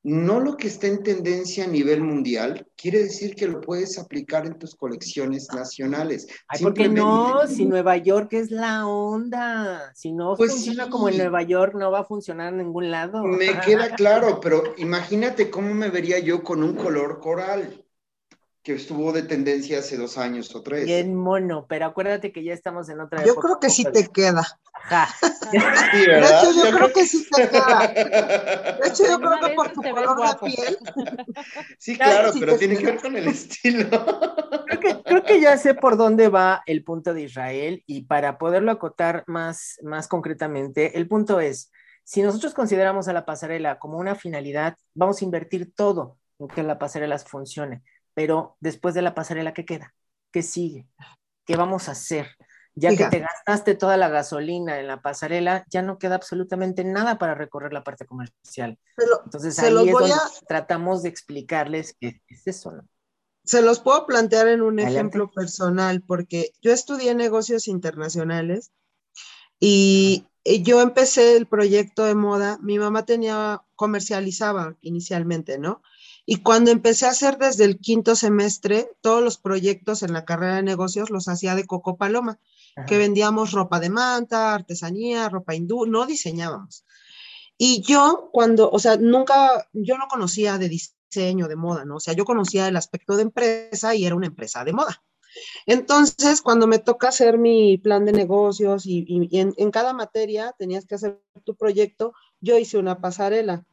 no lo que está en tendencia a nivel mundial quiere decir que lo puedes aplicar en tus colecciones nacionales. Ay, porque no, si Nueva York es la onda, si no pues funciona como en Nueva York, no va a funcionar en ningún lado. Me queda claro, pero imagínate cómo me vería yo con un color coral que estuvo de tendencia hace dos años o tres. Bien mono, pero acuérdate que ya estamos en otra Yo creo que sí te queda. de hecho, yo, creo, que sí te queda. De hecho, yo creo que por tu color de piel. Sí, claro, pero tiene que ver con el estilo. Creo que, creo que ya sé por dónde va el punto de Israel y para poderlo acotar más, más concretamente, el punto es, si nosotros consideramos a la pasarela como una finalidad, vamos a invertir todo en que la pasarela funcione pero después de la pasarela, ¿qué queda? ¿Qué sigue? ¿Qué vamos a hacer? Ya que te gastaste toda la gasolina en la pasarela, ya no queda absolutamente nada para recorrer la parte comercial. Entonces ahí es donde tratamos de explicarles qué es eso, ¿no? Se los puedo plantear en un ejemplo personal, porque yo estudié negocios internacionales y yo empecé el proyecto de moda, mi mamá tenía, comercializaba inicialmente, ¿no? Y cuando empecé a hacer desde el quinto semestre, todos los proyectos en la carrera de negocios los hacía de Coco Paloma, que vendíamos ropa de manta, artesanía, ropa hindú, no diseñábamos. Y yo cuando, o sea, nunca, yo no conocía de diseño, de moda, ¿no? O sea, yo conocía el aspecto de empresa y era una empresa de moda. Entonces, cuando me toca hacer mi plan de negocios y, en, en, cada materia tenías que hacer tu proyecto, yo hice una pasarela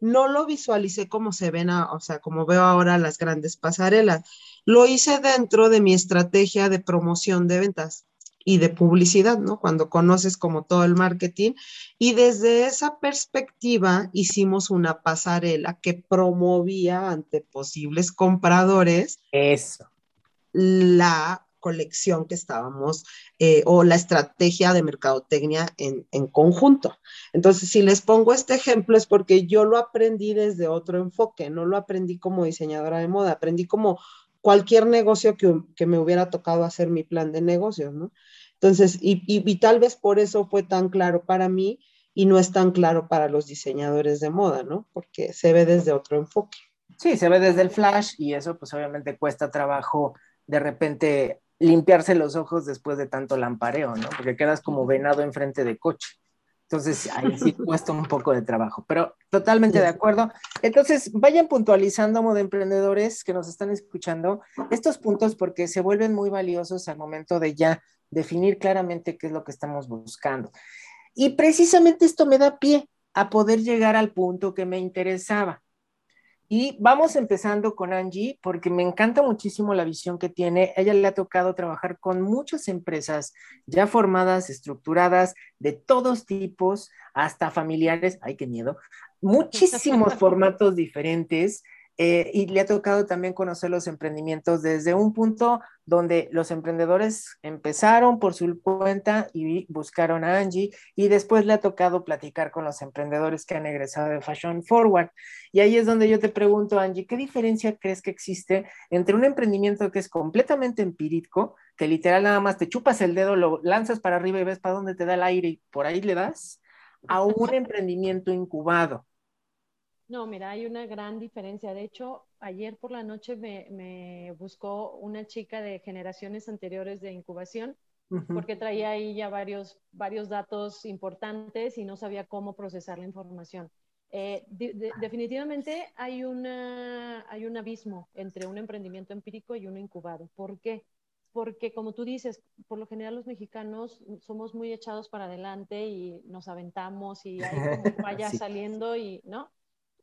no lo visualicé como se ven, o sea, como veo ahora las grandes pasarelas. Lo hice dentro de mi estrategia de promoción de ventas y de publicidad, ¿no? Cuando conoces como todo el marketing. Y desde esa perspectiva hicimos una pasarela que promovía ante posibles compradores. Eso. La colección que estábamos eh, o la estrategia de mercadotecnia en, en, conjunto. Entonces, si les pongo este ejemplo es porque yo lo aprendí desde otro enfoque, no lo aprendí como diseñadora de moda, aprendí como cualquier negocio que, que me hubiera tocado hacer mi plan de negocios, ¿no? Entonces, y, y, y tal vez por eso fue tan claro para mí y no es tan claro para los diseñadores de moda, ¿no? Porque se ve desde otro enfoque. Sí, se ve desde el flash y eso pues obviamente cuesta trabajo de repente limpiarse los ojos después de tanto lampareo, ¿no? Porque quedas como venado enfrente de coche. Entonces, ahí sí cuesta un poco de trabajo, pero totalmente de acuerdo. Entonces, vayan puntualizando, modo emprendedores que nos están escuchando, estos puntos porque se vuelven muy valiosos al momento de ya definir claramente qué es lo que estamos buscando. Y precisamente esto me da pie a poder llegar al punto que me interesaba. Y vamos empezando con Angie, porque me encanta muchísimo la visión que tiene. ella le ha tocado trabajar con muchas empresas ya formadas, estructuradas, de todos tipos, hasta familiares, ay, qué miedo, muchísimos formatos diferentes eh, y le ha tocado también conocer los emprendimientos desde un punto donde los emprendedores empezaron por su cuenta y buscaron a Angie y después le ha tocado platicar con los emprendedores que han egresado de Fashion Forward. Y ahí es donde yo te pregunto, Angie, ¿qué diferencia crees que existe entre un emprendimiento que es completamente empírico, que literal nada más te chupas el dedo, lo lanzas para arriba y ves para dónde te da el aire y por ahí le das, a un emprendimiento incubado? No, mira, hay una gran diferencia. De hecho, ayer por la noche me, buscó una chica de generaciones anteriores de incubación porque traía ahí ya varios, varios datos importantes y no sabía cómo procesar la información. Eh, definitivamente hay, una, hay un abismo entre un emprendimiento empírico y uno incubado. ¿Por qué? Porque como tú dices, por lo general los mexicanos somos muy echados para adelante y nos aventamos y ahí como vaya saliendo y, ¿no?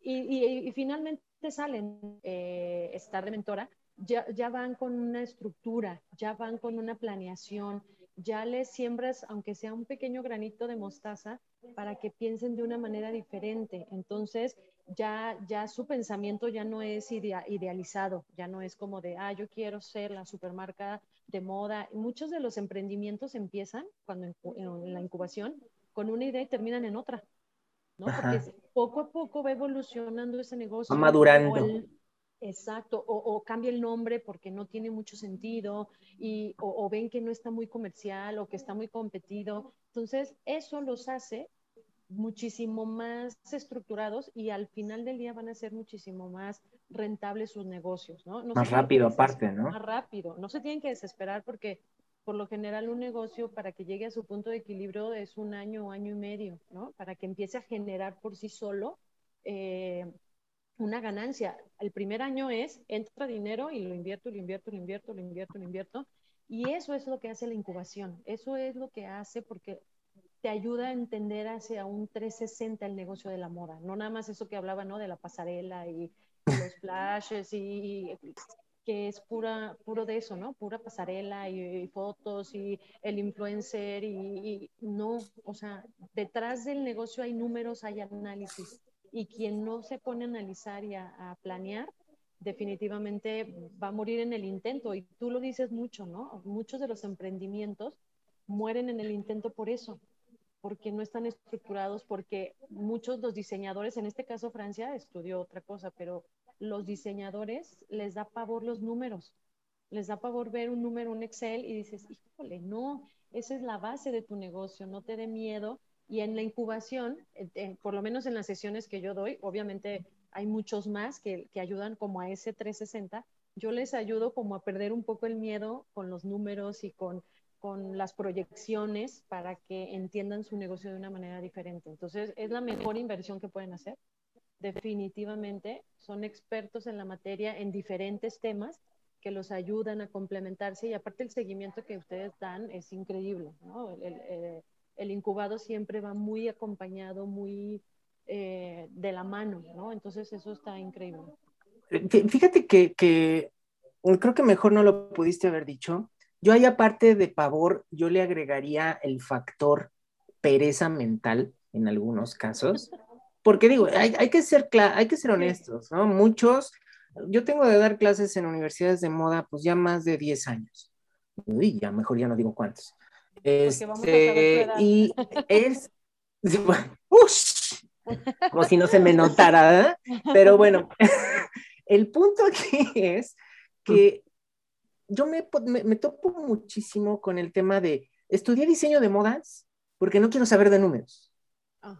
Y, finalmente salen, eh, estar de mentora, ya, van con una estructura, ya van con una planeación, ya les siembras, aunque sea un pequeño granito de mostaza, para que piensen de una manera diferente. Entonces, ya, ya su pensamiento ya no es idealizado, ya no es como de, ah, yo quiero ser la supermarca de moda. Muchos de los emprendimientos empiezan cuando en la incubación con una idea y terminan en otra. ¿No? Porque poco a poco va evolucionando ese negocio. Va madurando. exacto, o, cambia el nombre porque no tiene mucho sentido, y, o, ven que no está muy comercial o que está muy competido. Entonces, eso los hace muchísimo más estructurados y al final del día van a ser muchísimo más rentables sus negocios, ¿no? más rápido aparte, ¿no? Más rápido. No se tienen que desesperar porque por lo general un negocio para que llegue a su punto de equilibrio es un año o año y medio, ¿no? Para que empiece a generar por sí solo eh, una ganancia. El primer año es, entra dinero y lo invierto, lo invierto, lo invierto, lo invierto, lo invierto. Y eso es lo que hace la incubación. Eso es lo que hace porque te ayuda a entender hacia un 360 el negocio de la moda. No nada más eso que hablaba, ¿no? De la pasarela y los flashes y que es pura, puro de eso, ¿no? Pura pasarela y, fotos y el influencer y, no, o sea, detrás del negocio hay números, hay análisis y quien no se pone a analizar y a, planear, definitivamente va a morir en el intento y tú lo dices mucho, ¿no? Muchos de los emprendimientos mueren en el intento por eso, porque no están estructurados, porque muchos los diseñadores, en este caso Francia estudió otra cosa, pero los diseñadores les da pavor los números, les da pavor ver un número, un Excel y dices, híjole, no, esa es la base de tu negocio, no te dé miedo. Y en la incubación, por lo menos en las sesiones que yo doy, obviamente hay muchos más que, que ayudan como a ese 360, yo les ayudo como a perder un poco el miedo con los números y con, con las proyecciones para que entiendan su negocio de una manera diferente. Entonces, es la mejor inversión que pueden hacer definitivamente son expertos en la materia en diferentes temas que los ayudan a complementarse y aparte el seguimiento que ustedes dan es increíble, ¿no? El, eh, incubado siempre va muy acompañado, muy eh, de la mano, ¿no? Entonces eso está increíble. Fíjate que, que creo que mejor no lo pudiste haber dicho. Yo ahí aparte de pavor, yo le agregaría el factor pereza mental en algunos casos. porque digo, hay, que ser hay que ser honestos, ¿no? Muchos, yo tengo de dar clases en universidades de moda, pues ya más de 10 años. Uy, ya mejor ya no digo cuántos. Este, y es, como si no se me notara, pero bueno, el punto aquí es que yo me, me, me, topo muchísimo con el tema de estudiar diseño de modas porque no quiero saber de números.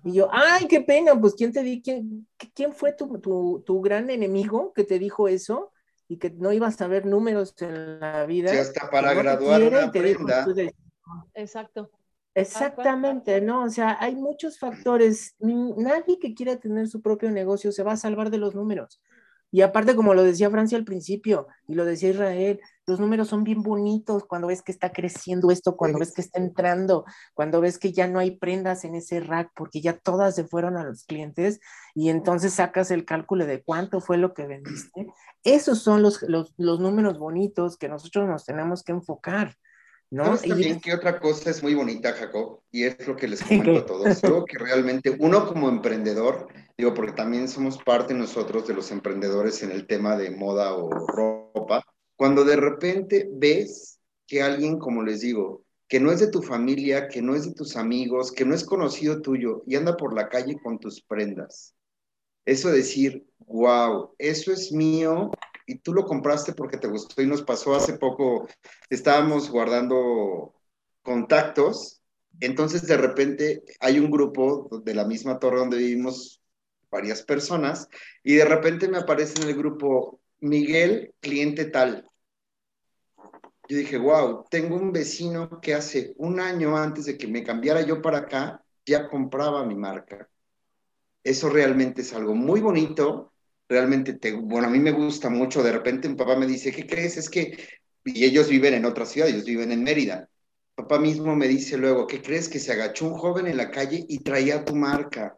Y yo, ay, qué pena, pues ¿quién te di, quién, quién fue tu, tu, tu, gran enemigo que te dijo eso y que no ibas a ver números en la vida? Ya está para graduar una prenda. Exacto. Exactamente, ¿no? O sea, hay muchos factores. Nadie que quiera tener su propio negocio se va a salvar de los números. Y aparte, como lo decía Francia al principio y lo decía Israel, los números son bien bonitos cuando ves que está creciendo esto, cuando ves que está entrando, cuando ves que ya no hay prendas en ese rack porque ya todas se fueron a los clientes y entonces sacas el cálculo de cuánto fue lo que vendiste. Esos son los, los, los números bonitos que nosotros nos tenemos que enfocar. ¿no? también que otra cosa es muy bonita, Jacob? Y es lo que les comento a todos. Algo que realmente uno como emprendedor, digo, porque también somos parte nosotros de los emprendedores en el tema de moda o ropa, cuando de repente ves que alguien, como les digo, que no es de tu familia, que no es de tus amigos, que no es conocido tuyo y anda por la calle con tus prendas. Eso decir, wow, eso es mío y tú lo compraste porque te gustó y nos pasó hace poco, estábamos guardando contactos, entonces de repente hay un grupo de la misma torre donde vivimos varias personas y de repente me aparece en el grupo Miguel, cliente tal. Yo dije, wow, tengo un vecino que hace un año antes de que me cambiara yo para acá, ya compraba mi marca. Eso realmente es algo muy bonito realmente, te, bueno, a mí me gusta mucho, de repente mi papá me dice, ¿qué crees? Es que, y ellos viven en otra ciudad, ellos viven en Mérida. Papá mismo me dice luego, ¿qué crees? Que se agachó un joven en la calle y traía tu marca.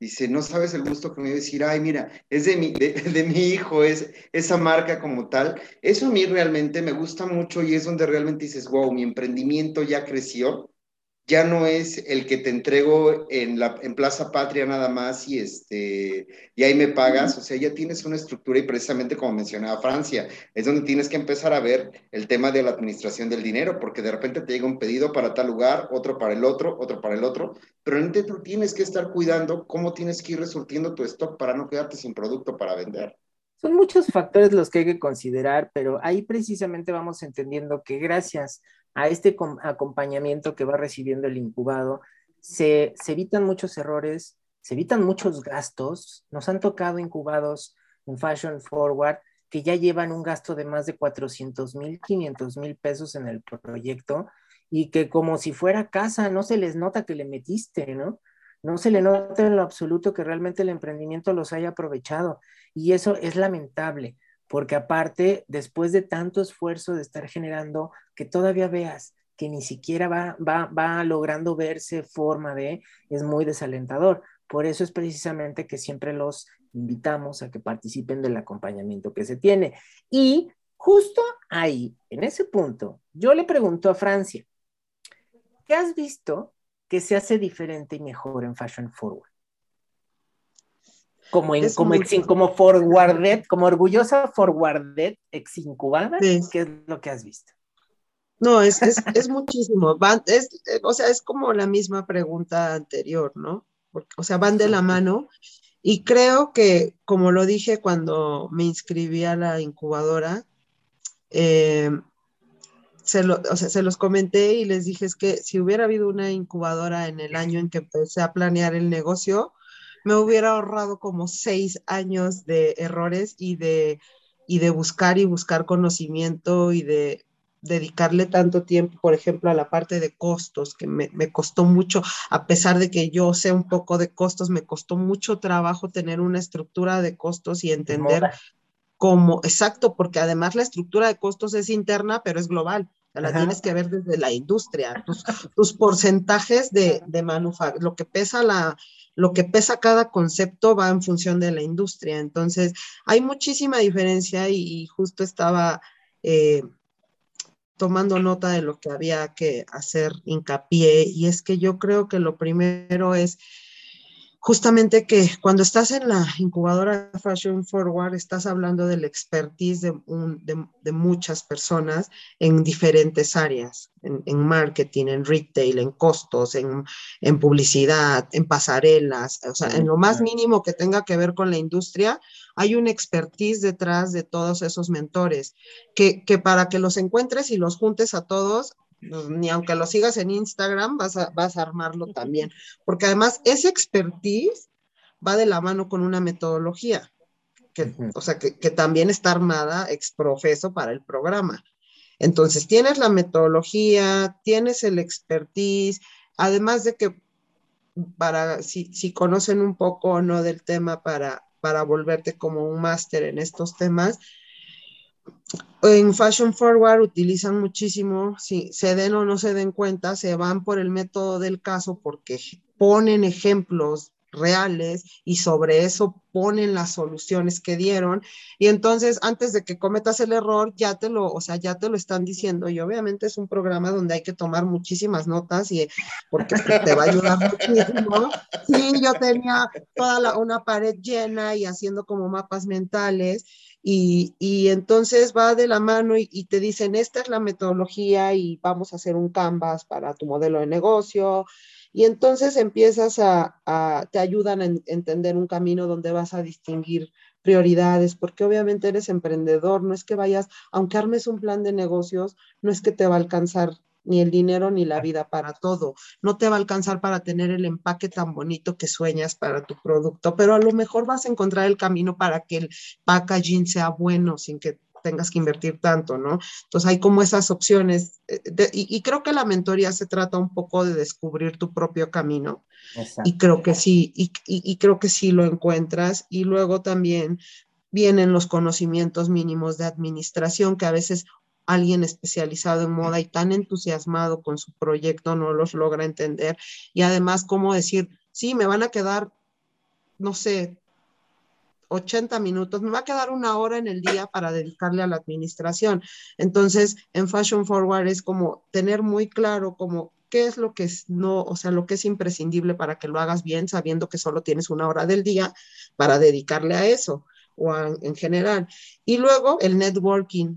Dice, no sabes el gusto que me a decir, ay, mira, es de mi, de, de, mi hijo, es esa marca como tal. Eso a mí realmente me gusta mucho y es donde realmente dices, wow, mi emprendimiento ya creció ya no es el que te entrego en, la, en Plaza Patria nada más y, este, y ahí me pagas, o sea, ya tienes una estructura y precisamente como mencionaba Francia, es donde tienes que empezar a ver el tema de la administración del dinero, porque de repente te llega un pedido para tal lugar, otro para el otro, otro para el otro, pero en tú tienes que estar cuidando cómo tienes que ir resurtiendo tu stock para no quedarte sin producto para vender. Son muchos factores los que hay que considerar, pero ahí precisamente vamos entendiendo que gracias a este acompañamiento que va recibiendo el incubado, se, evitan muchos errores, se evitan muchos gastos. Nos han tocado incubados en Fashion Forward que ya llevan un gasto de más de 400 mil, 500 mil pesos en el proyecto y que como si fuera casa, no se les nota que le metiste, ¿no? No se le nota en lo absoluto que realmente el emprendimiento los haya aprovechado. Y eso es lamentable porque aparte, después de tanto esfuerzo de estar generando, que todavía veas que ni siquiera va, va, va logrando verse forma de, es muy desalentador. Por eso es precisamente que siempre los invitamos a que participen del acompañamiento que se tiene. Y justo ahí, en ese punto, yo le pregunto a Francia, ¿qué has visto que se hace diferente y mejor en Fashion Forward? Como, en, como, ex, como forwarded, como orgullosa forwarded, ex incubada, ¿qué es lo que has visto? No, es, es, es muchísimo. Van, es, o sea, es como la misma pregunta anterior, ¿no? Porque, o sea, van de la mano. Y creo que, como lo dije cuando me inscribí a la incubadora, eh, se, lo, o sea, se los comenté y les dije es que si hubiera habido una incubadora en el año en que empecé a planear el negocio, me hubiera ahorrado como seis años de errores y de, y de buscar y buscar conocimiento y de dedicarle tanto tiempo, por ejemplo, a la parte de costos, que me, me, costó mucho, a pesar de que yo sé un poco de costos, me costó mucho trabajo tener una estructura de costos y entender cómo, exacto, porque además la estructura de costos es interna, pero es global. La tienes que ver desde la industria, tus, tus porcentajes de, de lo que pesa la, lo que pesa cada concepto va en función de la industria. Entonces, hay muchísima diferencia y, justo estaba eh, tomando nota de lo que había que hacer hincapié y es que yo creo que lo primero es justamente que cuando estás en la incubadora Fashion Forward, estás hablando del expertise de, de, muchas personas en diferentes áreas, en, marketing, en retail, en costos, en, en, publicidad, en pasarelas, o sea, en lo más mínimo que tenga que ver con la industria, hay un expertise detrás de todos esos mentores, que, que para que los encuentres y los juntes a todos, pues, ni aunque lo sigas en Instagram, vas a, vas a armarlo también, porque además ese expertise va de la mano con una metodología, que, o sea, que, que también está armada ex profeso para el programa. Entonces, tienes la metodología, tienes el expertise, además de que para, si, si conocen un poco o no del tema, para, para volverte como un máster en estos temas, en Fashion Forward utilizan muchísimo, si se den o no se den cuenta, se van por el método del caso porque ponen ejemplos reales y sobre eso ponen las soluciones que dieron. Y entonces antes de que cometas el error ya te lo, o sea, ya te lo están diciendo. Y obviamente es un programa donde hay que tomar muchísimas notas y porque te va a ayudar muchísimo. Sí, yo tenía toda una pared llena y haciendo como mapas mentales y, y entonces va de la mano y, te dicen, esta es la metodología y vamos a hacer un canvas para tu modelo de negocio y entonces empiezas a, te ayudan a entender un camino donde vas a distinguir prioridades, porque obviamente eres emprendedor, no es que vayas, aunque armes un plan de negocios, no es que te va a alcanzar ni el dinero ni la vida para todo. No te va a alcanzar para tener el empaque tan bonito que sueñas para tu producto, pero a lo mejor vas a encontrar el camino para que el packaging sea bueno sin que tengas que invertir tanto, ¿no? Entonces hay como esas opciones eh, y, creo que la mentoría se trata un poco de descubrir tu propio camino y creo que sí, y, y, creo que sí lo encuentras y luego también vienen los conocimientos mínimos de administración que a veces alguien especializado en moda y tan entusiasmado con su proyecto no los logra entender y además cómo decir, sí, me van a quedar, no sé, 80 minutos, me va a quedar una hora en el día para dedicarle a la administración. Entonces, en Fashion Forward es como tener muy claro como qué es lo que es no, o sea, lo que es imprescindible para que lo hagas bien, sabiendo que solo tienes una hora del día para dedicarle a eso o en general. Y luego el networking.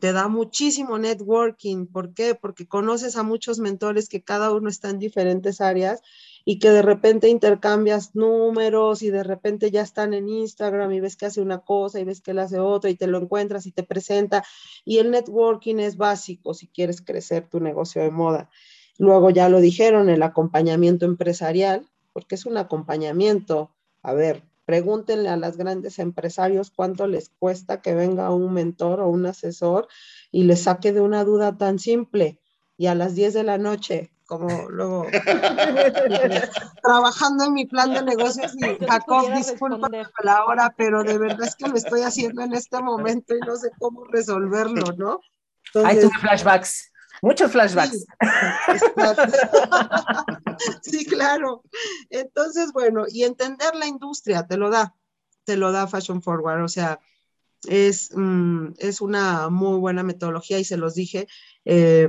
Te da muchísimo networking. ¿Por qué? Porque conoces a muchos mentores que cada uno está en diferentes áreas y que de repente intercambias números y de repente ya están en Instagram y ves que hace una cosa y ves que él hace otra y te lo encuentras y te presenta. Y el networking es básico si quieres crecer tu negocio de moda. Luego ya lo dijeron, el acompañamiento empresarial, porque es un acompañamiento. A ver, pregúntenle a los grandes empresarios cuánto les cuesta que venga un mentor o un asesor y les saque de una duda tan simple. Y a las 10 de la noche, como luego trabajando en mi plan de negocios y Jacob, disculpa la hora, pero de verdad es que lo estoy haciendo en este momento y no sé cómo resolverlo, ¿no? Hay flashbacks, muchos flashbacks. Sí, claro. Entonces, bueno, y entender la industria te lo da, te lo da Fashion Forward, o sea, es, mm, es una muy buena metodología y se los dije. Eh,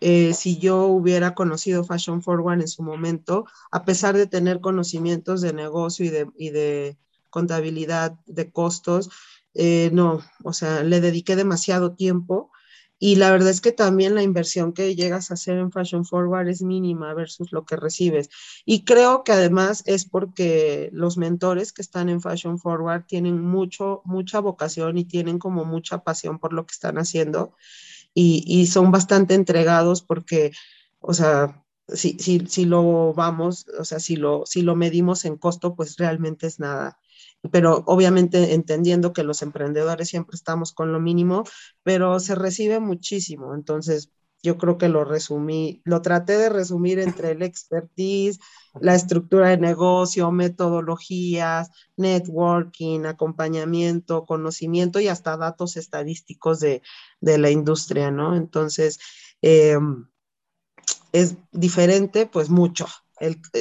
eh, si yo hubiera conocido Fashion Forward en su momento, a pesar de tener conocimientos de negocio y de, contabilidad de costos, eh, no, o sea, le dediqué demasiado tiempo y la verdad es que también la inversión que llegas a hacer en Fashion Forward es mínima versus lo que recibes. Y creo que además es porque los mentores que están en Fashion Forward tienen mucho, mucha vocación y tienen como mucha pasión por lo que están haciendo y, son bastante entregados porque, o sea, si, si, si, lo vamos, o sea, si lo, si lo medimos en costo, pues realmente es nada. Pero obviamente entendiendo que los emprendedores siempre estamos con lo mínimo, pero se recibe muchísimo. Entonces, yo creo que lo resumí, lo traté de resumir entre el expertise, la estructura de negocio, metodologías, networking, acompañamiento, conocimiento y hasta datos estadísticos de, la industria, ¿no? Entonces, em, es diferente, pues mucho.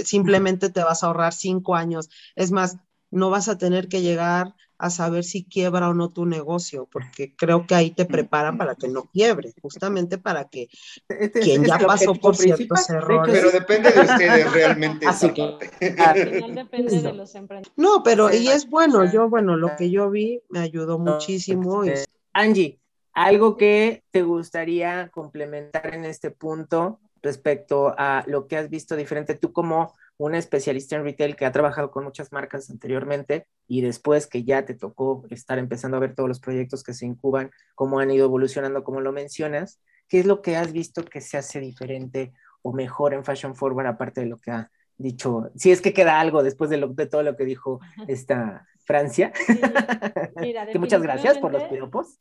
simplemente te vas a ahorrar cinco años. Es más, no vas a tener que llegar a saber si quiebra o no tu negocio, porque creo que ahí te preparan para que no quiebre, justamente para que este quien ya pasó por ciertos errores. Pero depende de ustedes realmente. Así que, depende de los emprendedores. No, pero y es bueno, yo, bueno, lo que yo vi me ayudó muchísimo. Y... Angie, algo que te gustaría complementar en este punto respecto a lo que has visto diferente tú como una especialista en retail que ha trabajado con muchas marcas anteriormente y después que ya te tocó estar empezando a ver todos los proyectos que se incuban, cómo han ido evolucionando, como lo mencionas, ¿qué es lo que has visto que se hace diferente o mejor en Fashion Forward aparte de lo que ha dicho? Si es que queda algo después de, lo, de todo lo que dijo esta Francia. que muchas gracias por los piropos.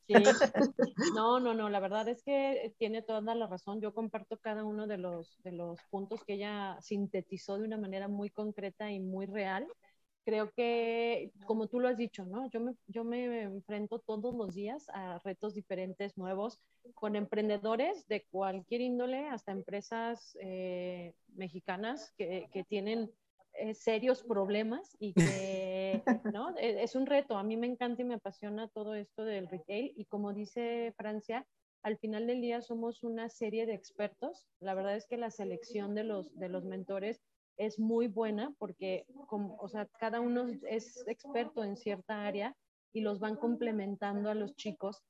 No, no, no, la verdad es que tiene toda la razón. Yo comparto cada uno de los, de los puntos que ella sintetizó de una manera muy concreta y muy real. Creo que, como tú lo has dicho, ¿no? Yo me, yo me enfrento todos los días a retos diferentes, nuevos, con emprendedores de cualquier índole, hasta empresas eh, mexicanas que, que tienen eh, serios problemas y que, ¿no? E, es un reto. A mí me encanta y me apasiona todo esto del retail y como dice Francia, al final del día somos una serie de expertos. La verdad es que la selección de los, de los mentores es muy buena porque, como, o sea, cada uno es experto en cierta área y los van complementando a los chicos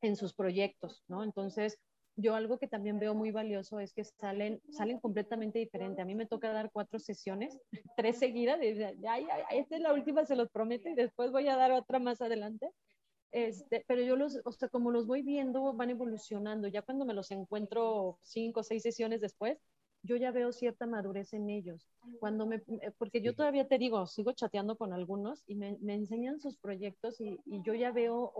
en sus proyectos, ¿no? Entonces, yo algo que también veo muy valioso es que salen, salen completamente diferentes. A mí me toca dar cuatro sesiones, tres seguidas, y, ay, esta es la última, se los prometo, y después voy a dar otra más adelante. Este, pero yo los, o sea, como los voy viendo, van evolucionando. Ya cuando me los encuentro cinco o seis sesiones después, yo ya veo cierta madurez en ellos. Cuando me, eh, porque yo todavía te digo, sigo chateando con algunos y me, me enseñan sus proyectos y, y yo ya veo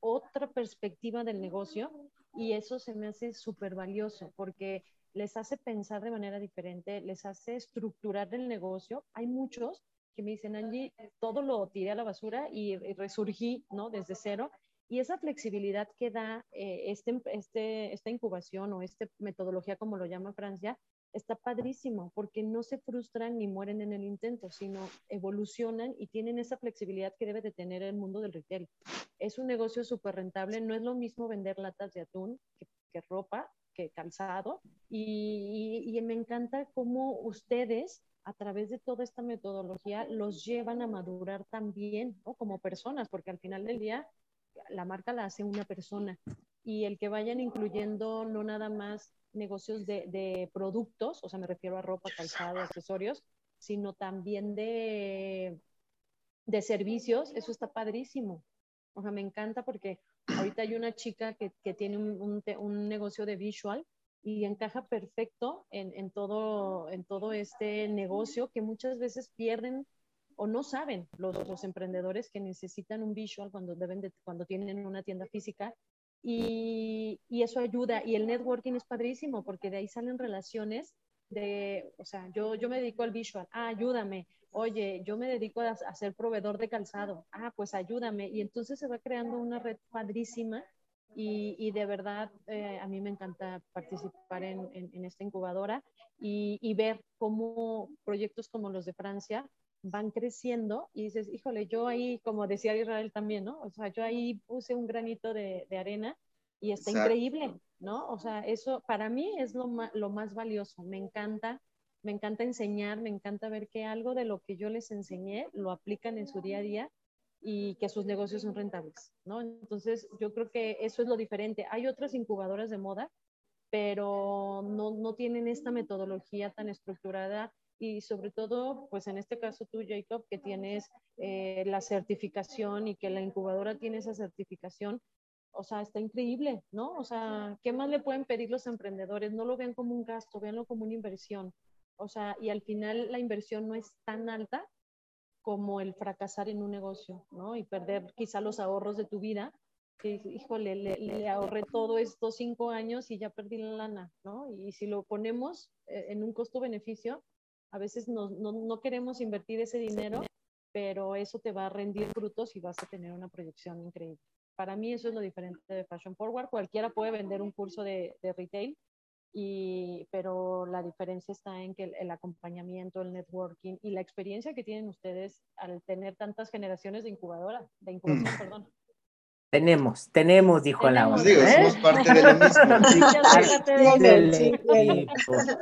otra perspectiva del negocio y eso se me hace súper valioso porque les hace pensar de manera diferente, les hace estructurar el negocio. Hay muchos que me dicen, Angie, todo lo tiré a la basura y, resurgí, ¿no? Desde cero. Y esa flexibilidad que da eh, este, este, esta incubación o esta metodología, como lo llama Francia, está padrísimo porque no se frustran ni mueren en el intento, sino evolucionan y tienen esa flexibilidad que debe de tener el mundo del retail. Es un negocio súper rentable, no es lo mismo vender latas de atún que, ropa, que calzado, y, me encanta cómo ustedes a través de toda esta metodología los llevan a madurar también, ¿no? Como personas, porque al final del día la marca la hace una persona y el que vayan incluyendo no nada más negocios de, productos, o sea, me refiero a ropa, calzado, accesorios, sino también de, de servicios, eso está padrísimo. O sea, me encanta porque ahorita hay una chica que, que tiene un, un, negocio de visual y encaja perfecto en, en, todo, en todo este negocio que muchas veces pierden o no saben los, los emprendedores que necesitan un visual cuando, deben de, cuando tienen una tienda física y, eso ayuda. Y el networking es padrísimo porque de ahí salen relaciones de, o sea, yo, yo me dedico al visual, ah, ayúdame. Oye, yo me dedico a, ser proveedor de calzado, ah, pues ayúdame. Y entonces se va creando una red padrísima y, y de verdad eh, a mí me encanta participar en, en, esta incubadora y, y, ver cómo proyectos como los de Francia van creciendo y dices, híjole, yo ahí, como decía Israel también, ¿no? O sea, yo ahí puse un granito de, de arena y está increíble, ¿no? O sea, eso para mí es lo, lo más valioso. Me encanta, me encanta enseñar, me encanta ver que algo de lo que yo les enseñé lo aplican en su día a día y que sus negocios son rentables, ¿no? Entonces, yo creo que eso es lo diferente. Hay otras incubadoras de moda, pero no, no tienen esta metodología tan estructurada y sobre todo, pues en este caso tú, Jacob, que tienes eh, la certificación y que la incubadora tiene esa certificación, o sea, está increíble, ¿no? O sea, ¿qué más le pueden pedir los emprendedores? No lo vean como un gasto, véanlo como una inversión. O sea, y al final la inversión no es tan alta como el fracasar en un negocio, ¿no? Y perder quizá los ahorros de tu vida, que, híjole, le, le ahorré todo estos cinco años y ya perdí la lana, ¿no? Y si lo ponemos eh, en un costo-beneficio, a veces no, no, no queremos invertir ese dinero, pero eso te va a rendir frutos y vas a tener una proyección increíble. Para mí eso es lo diferente de Fashion Forward. Cualquiera puede vender un curso de, de retail, y, pero la diferencia está en que el, el, acompañamiento, el networking y la experiencia que tienen ustedes al tener tantas generaciones de incubadora, de incubación, mm. perdón, tenemos, tenemos, dijo la otra. Digo, ¿eh? somos parte de lo mismo.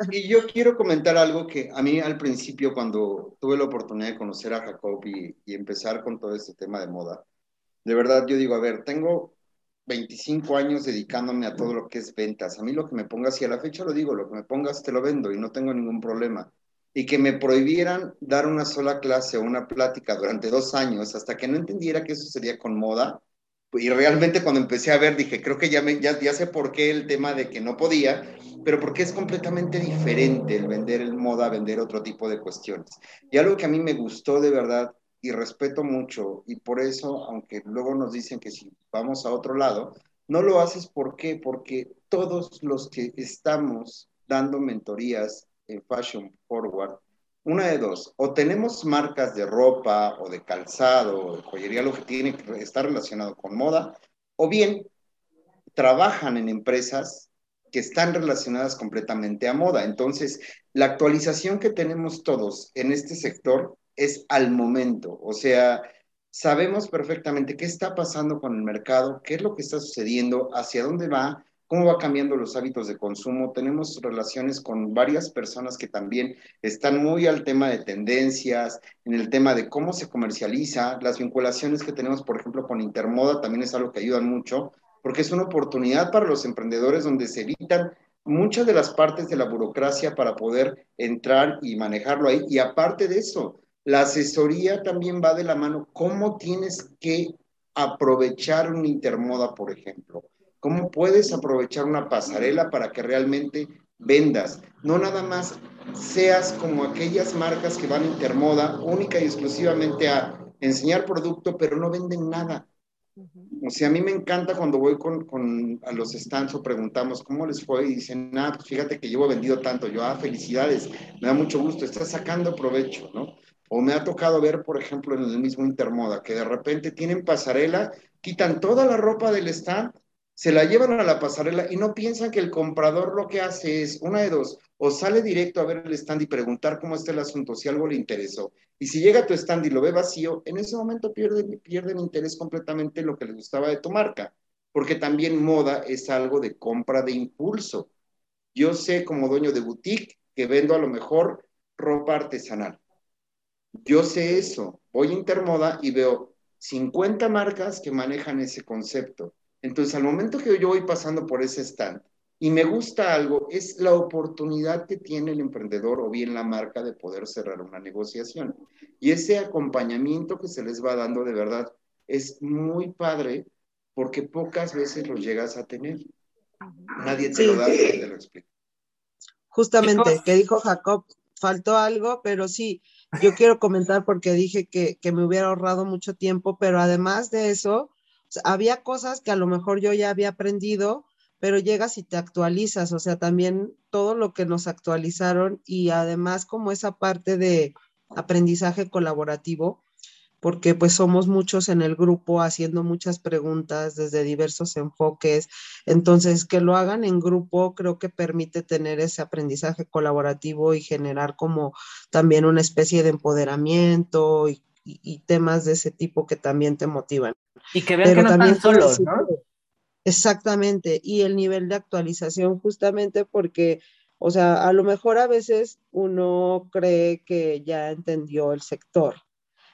y yo quiero comentar algo que a mí al principio, cuando tuve la oportunidad de conocer a Jacob y, y empezar con todo este tema de moda, de verdad yo digo, a ver, tengo 25 años dedicándome a todo lo que es ventas. A mí lo que me pongas, y a la fecha lo digo, lo que me pongas te lo vendo y no tengo ningún problema. Y que me prohibieran dar una sola clase o una plática durante dos años hasta que no entendiera que eso sería con moda, y realmente cuando empecé a ver dije, creo que ya, ya, ya sé por qué el tema de que no podía, pero porque es completamente diferente el vender el moda, vender otro tipo de cuestiones. Y algo que a mí me gustó de verdad y respeto mucho, y por eso, aunque luego nos dicen que si vamos a otro lado, no lo haces ¿por qué? Porque todos los que estamos dando mentorías en Fashion Forward una de dos, o tenemos marcas de ropa o de calzado o de joyería, lo que tiene que estar relacionado con moda, o bien trabajan en empresas que están relacionadas completamente a moda. Entonces, la actualización que tenemos todos en este sector es al momento, o sea, sabemos perfectamente qué está pasando con el mercado, qué es lo que está sucediendo, hacia dónde va, cómo va cambiando los hábitos de consumo. Tenemos relaciones con varias personas que también están muy al tema de tendencias, en el tema de cómo se comercializa. Las vinculaciones que tenemos, por ejemplo, con Intermoda también es algo que ayudan mucho, porque es una oportunidad para los emprendedores donde se evitan muchas de las partes de la burocracia para poder entrar y manejarlo ahí. Y aparte de eso, la asesoría también va de la mano. ¿Cómo tienes que aprovechar una intermoda, por ejemplo? ¿Cómo puedes aprovechar una pasarela para que realmente vendas? No nada más seas como aquellas marcas que van a intermoda única y exclusivamente a enseñar producto, pero no venden nada. O sea, a mí me encanta cuando voy con, a los stands o preguntamos cómo les fue y dicen, ah, pues fíjate que llevo vendido tanto. Yo, ah, felicidades, me da mucho gusto, estás sacando provecho, ¿no? O me ha tocado ver, por ejemplo, en el mismo Intermoda, que de repente tienen pasarela, quitan toda la ropa del stand se la llevan a la pasarela y no piensan que el comprador lo que hace es una de dos, o sale directo a ver el stand y preguntar cómo está el asunto, si algo le interesó. Y si llega a tu stand y lo ve vacío, en ese momento pierden, pierden interés completamente en lo que les gustaba de tu marca, porque también moda es algo de compra de impulso. Yo sé como dueño de boutique que vendo a lo mejor ropa artesanal. Yo sé eso. Voy a Intermoda y veo 50 marcas que manejan ese concepto entonces, al momento que yo voy pasando por ese stand y me gusta algo, es la oportunidad que tiene el emprendedor o bien la marca de poder cerrar una negociación. Y ese acompañamiento que se les va dando de verdad es muy padre porque pocas veces lo llegas a tener. Nadie te lo da, nadie te lo explica. Justamente, que dijo Jacob, faltó algo, pero sí, yo quiero comentar porque dije que, que me hubiera ahorrado mucho tiempo, pero además de eso, había cosas que a lo mejor yo ya había aprendido, pero llegas y te actualizas, o sea, también todo lo que nos actualizaron y además como esa parte de aprendizaje colaborativo, porque pues somos muchos en el grupo haciendo muchas preguntas desde diversos enfoques, entonces que lo hagan en grupo creo que permite tener ese aprendizaje colaborativo y generar como también una especie de empoderamiento y, y temas de ese tipo que también te motivan. Y que vean que no están solos, ¿no? Exactamente, y el nivel de actualización justamente porque, o sea, a lo mejor a veces uno cree que ya entendió el sector,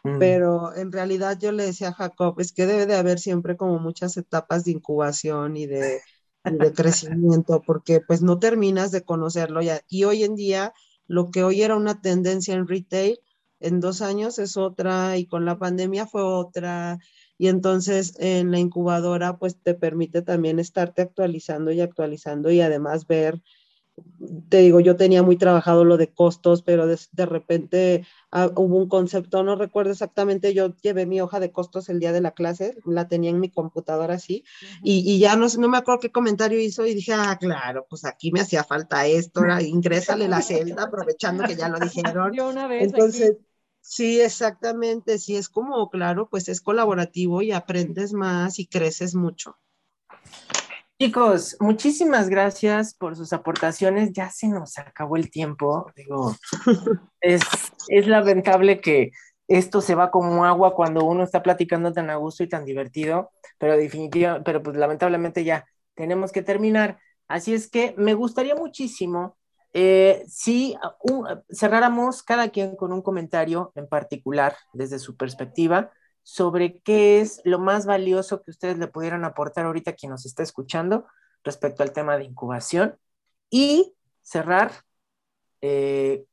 mm. pero en realidad yo le decía a Jacob, es que debe de haber siempre como muchas etapas de incubación y de, de crecimiento, porque pues no terminas de conocerlo ya. Y hoy en día, lo que hoy era una tendencia en retail, en dos años es otra, y con la pandemia fue otra, y entonces en la incubadora pues te permite también estarte actualizando y actualizando y además ver, te digo, yo tenía muy trabajado lo de costos, pero de, repente ah, hubo un concepto, no recuerdo exactamente, yo llevé mi hoja de costos el día de la clase, la tenía en mi computadora así, y, ya no, no me acuerdo qué comentario hizo y dije, ah, claro, pues aquí me hacía falta esto, ingrésale la celda, aprovechando que ya lo dijeron. Yo una vez Entonces, Sí, exactamente. Sí, es como, claro, pues es colaborativo y aprendes más y creces mucho. Chicos, muchísimas gracias por sus aportaciones. Ya se nos acabó el tiempo. Digo, es, es lamentable que esto se va como agua cuando uno está platicando tan a gusto y tan divertido, pero definitivamente, pero pues lamentablemente ya tenemos que terminar. Así es que me gustaría muchísimo eh, si cerráramos cada quien con un comentario en particular desde su perspectiva sobre qué es lo más valioso que ustedes le pudieran aportar ahorita a quien nos está escuchando respecto al tema de incubación y cerrar eh,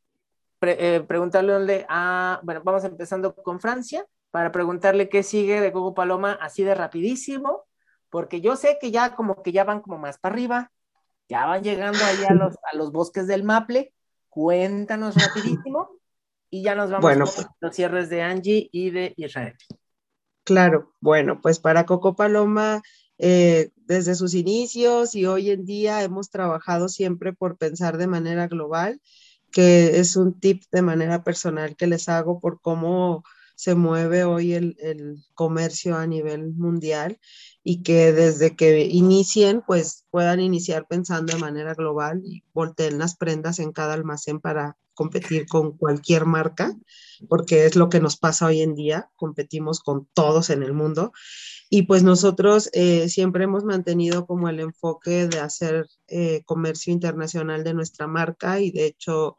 eh, preguntarle a, bueno, vamos empezando con Francia para preguntarle qué sigue de Coco Paloma así de rapidísimo, porque yo sé que ya como que ya van como más para arriba, ya van llegando ahí a los, a los bosques del Maple. Cuéntanos rapidísimo y ya nos vamos bueno, con los cierres de Angie y de Israel. Claro, bueno, pues para Coco Paloma, eh, desde sus inicios y hoy en día hemos trabajado siempre por pensar de manera global, que es un tip de manera personal que les hago por cómo se mueve hoy el, el, comercio a nivel mundial y que desde que inicien, pues puedan iniciar pensando de manera global y volteen las prendas en cada almacén para competir con cualquier marca, porque es lo que nos pasa hoy en día, competimos con todos en el mundo. Y pues nosotros eh, siempre hemos mantenido como el enfoque de hacer eh, comercio internacional de nuestra marca y de hecho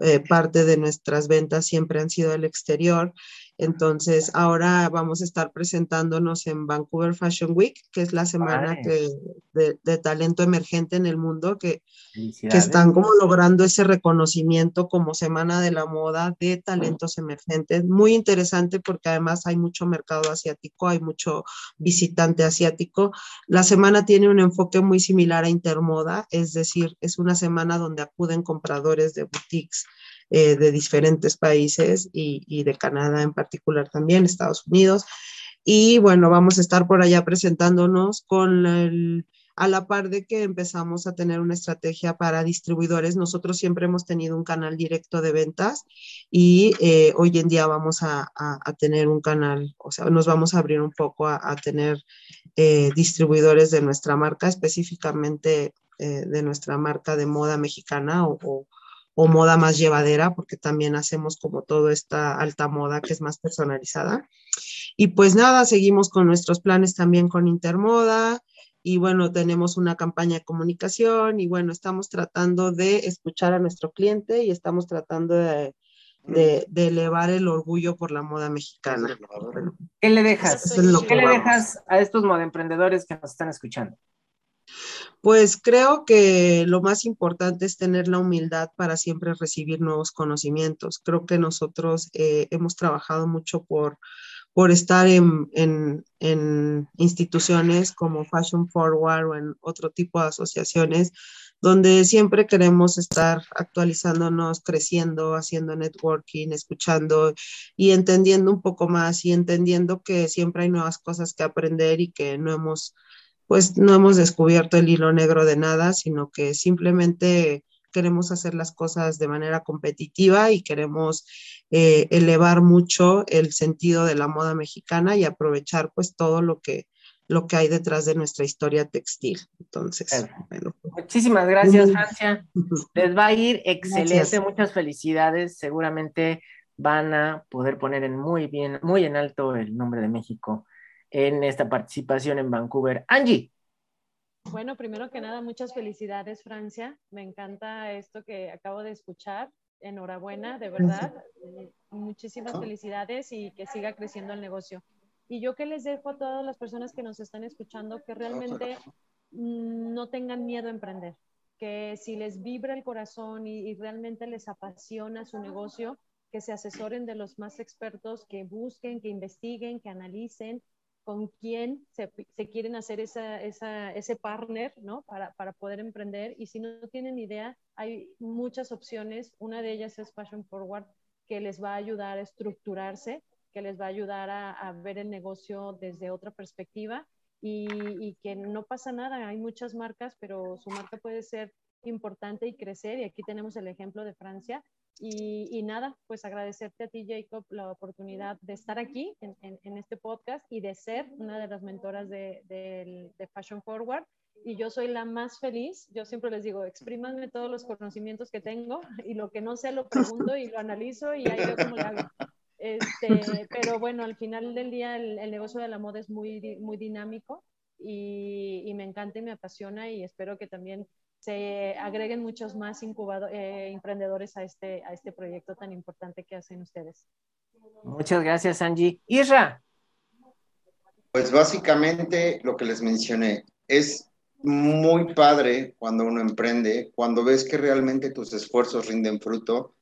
eh, parte de nuestras ventas siempre han sido el exterior. Entonces, ahora vamos a estar presentándonos en Vancouver Fashion Week, que es la semana que, de, talento emergente en el mundo, que, que están como logrando ese reconocimiento como Semana de la Moda de talentos emergentes. Muy interesante porque además hay mucho mercado asiático, hay mucho visitante asiático. La semana tiene un enfoque muy similar a Intermoda, es decir, es una semana donde acuden compradores de boutiques eh, de diferentes países y, de Canadá en particular también, Estados Unidos. Y bueno, vamos a estar por allá presentándonos con el, a la par de que empezamos a tener una estrategia para distribuidores. Nosotros siempre hemos tenido un canal directo de ventas y eh, hoy en día vamos a, tener un canal, o sea, nos vamos a abrir un poco a, tener eh, distribuidores de nuestra marca, específicamente de nuestra marca de moda mexicana o, o moda más llevadera, porque también hacemos como toda esta alta moda que es más personalizada. Y pues nada, seguimos con nuestros planes también con Intermoda y bueno, tenemos una campaña de comunicación y bueno, estamos tratando de escuchar a nuestro cliente y estamos tratando de, elevar el orgullo por la moda mexicana. ¿Qué le dejas? ¿Qué le dejas a estos moda emprendedores que nos están escuchando? Pues creo que lo más importante es tener la humildad para siempre recibir nuevos conocimientos. Creo que nosotros eh, hemos trabajado mucho por, por estar en, en, instituciones como Fashion Forward o en otro tipo de asociaciones donde siempre queremos estar actualizándonos, creciendo, haciendo networking, escuchando y entendiendo un poco más y entendiendo que siempre hay nuevas cosas que aprender y que no hemos pues no hemos descubierto el hilo negro de nada, sino que simplemente queremos hacer las cosas de manera competitiva y queremos eh, elevar mucho el sentido de la moda mexicana y aprovechar pues todo lo que lo que hay detrás de nuestra historia textil. Entonces, bueno. Muchísimas gracias, Francia. Les va a ir excelente, muchas felicidades. Seguramente van a poder poner en muy bien, muy en alto el nombre de México en esta participación en Vancouver. Angie. Bueno, primero que nada, muchas felicidades, Francia. Me encanta esto que acabo de escuchar. Enhorabuena, de verdad. Muchísimas felicidades y que siga creciendo el negocio. Y yo que les dejo a todas las personas que nos están escuchando que realmente no tengan miedo a emprender, que si les vibra el corazón y, y realmente les apasiona su negocio, que se asesoren de los más expertos, que busquen, que investiguen, que analicen con quién se, quieren hacer esa, ese partner, ¿no? Para, para, poder emprender. Y si no tienen idea, hay muchas opciones. Una de ellas es Fashion Forward, que les va a ayudar a estructurarse, que les va a ayudar a, ver el negocio desde otra perspectiva y, y, que no pasa nada. Hay muchas marcas, pero su marca puede ser importante y crecer. Y aquí tenemos el ejemplo de Francia, y, nada, pues agradecerte a ti, Jacob, la oportunidad de estar aquí en, en, este podcast y de ser una de las mentoras de, de, Fashion Forward. Y yo soy la más feliz. Yo siempre les digo, exprímanme todos los conocimientos que tengo y lo que no sé lo pregunto y lo analizo y ahí veo cómo lo hago. Este, pero bueno, al final del día el, el, negocio de la moda es muy, muy dinámico y, y me encanta y me apasiona y espero que también se agreguen muchos más eh, emprendedores a este, a este proyecto tan importante que hacen ustedes. Muchas gracias, Angie. Isra. Pues básicamente lo que les mencioné es muy padre cuando uno emprende, cuando ves que realmente tus esfuerzos rinden fruto.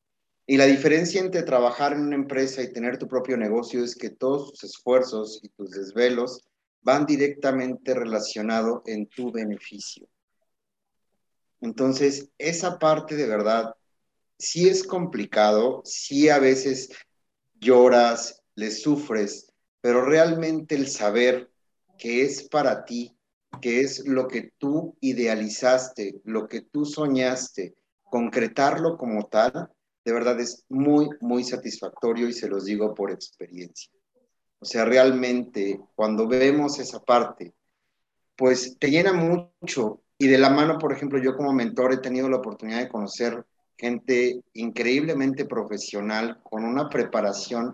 Y la diferencia entre trabajar en una empresa y tener tu propio negocio es que todos tus esfuerzos y tus desvelos van directamente relacionados en tu beneficio. Entonces, esa parte de verdad sí es complicado, sí a veces lloras, le sufres, pero realmente el saber que es para ti, que es lo que tú idealizaste, lo que tú soñaste, concretarlo como tal, de verdad es muy, muy satisfactorio y se los digo por experiencia. O sea, realmente cuando vemos esa parte, pues te llena mucho y de la mano, por ejemplo, yo como mentor he tenido la oportunidad de conocer gente increíblemente profesional, con una preparación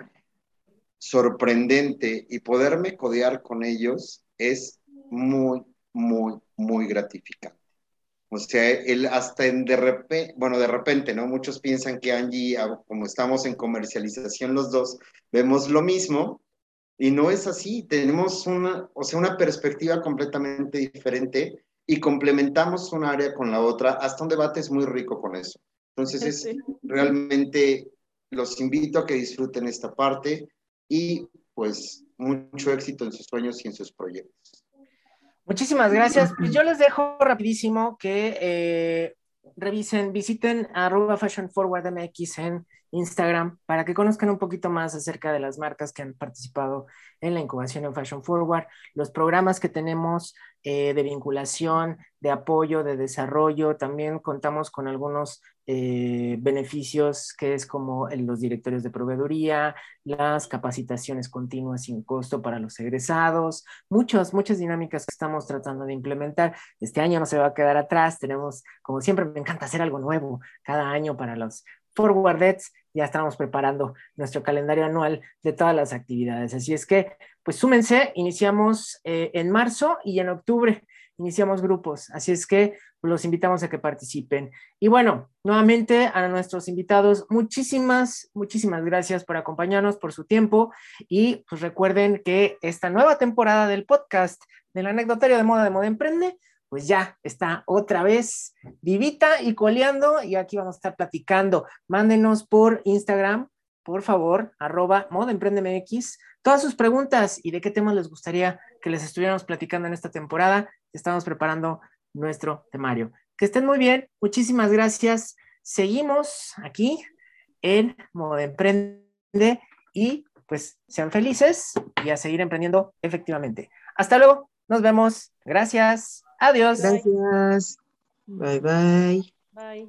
sorprendente y poderme codear con ellos es muy, muy, muy gratificante. O sea, él hasta de repente, bueno, de repente, ¿no? Muchos piensan que Angie, como estamos en comercialización los dos, vemos lo mismo y no es así. Tenemos una, o sea, una perspectiva completamente diferente y complementamos un área con la otra. Hasta un debate es muy rico con eso. Entonces, es realmente los invito a que disfruten esta parte y pues mucho éxito en sus sueños y en sus proyectos. Muchísimas gracias. Pues yo les dejo rapidísimo que eh, revisen, visiten arroba Fashion Forward MX en Instagram para que conozcan un poquito más acerca de las marcas que han participado en la incubación en Fashion Forward, los programas que tenemos eh, de vinculación, de apoyo, de desarrollo. También contamos con algunos eh, beneficios que es como los directorios de proveeduría, las capacitaciones continuas sin costo para los egresados, muchas, muchas dinámicas que estamos tratando de implementar. Este año no se va a quedar atrás, tenemos, como siempre, me encanta hacer algo nuevo cada año para los forwardets, ya estamos preparando nuestro calendario anual de todas las actividades. Así es que, pues súmense, iniciamos eh, en marzo y en octubre iniciamos grupos. Así es que los invitamos a que participen. Y bueno, nuevamente a nuestros invitados, muchísimas, muchísimas gracias por acompañarnos, por su tiempo. Y pues recuerden que esta nueva temporada del podcast del anecdotario de moda de moda emprende pues ya está otra vez vivita y coleando y aquí vamos a estar platicando. Mándenos por Instagram, por favor, arroba Moda MX, todas sus preguntas y de qué temas les gustaría que les estuviéramos platicando en esta temporada. Estamos preparando nuestro temario. Que estén muy bien, muchísimas gracias. Seguimos aquí en Moda Emprende y pues sean felices y a seguir emprendiendo efectivamente. Hasta luego, nos vemos. Gracias. Adiós. Gracias. Bye bye. Bye.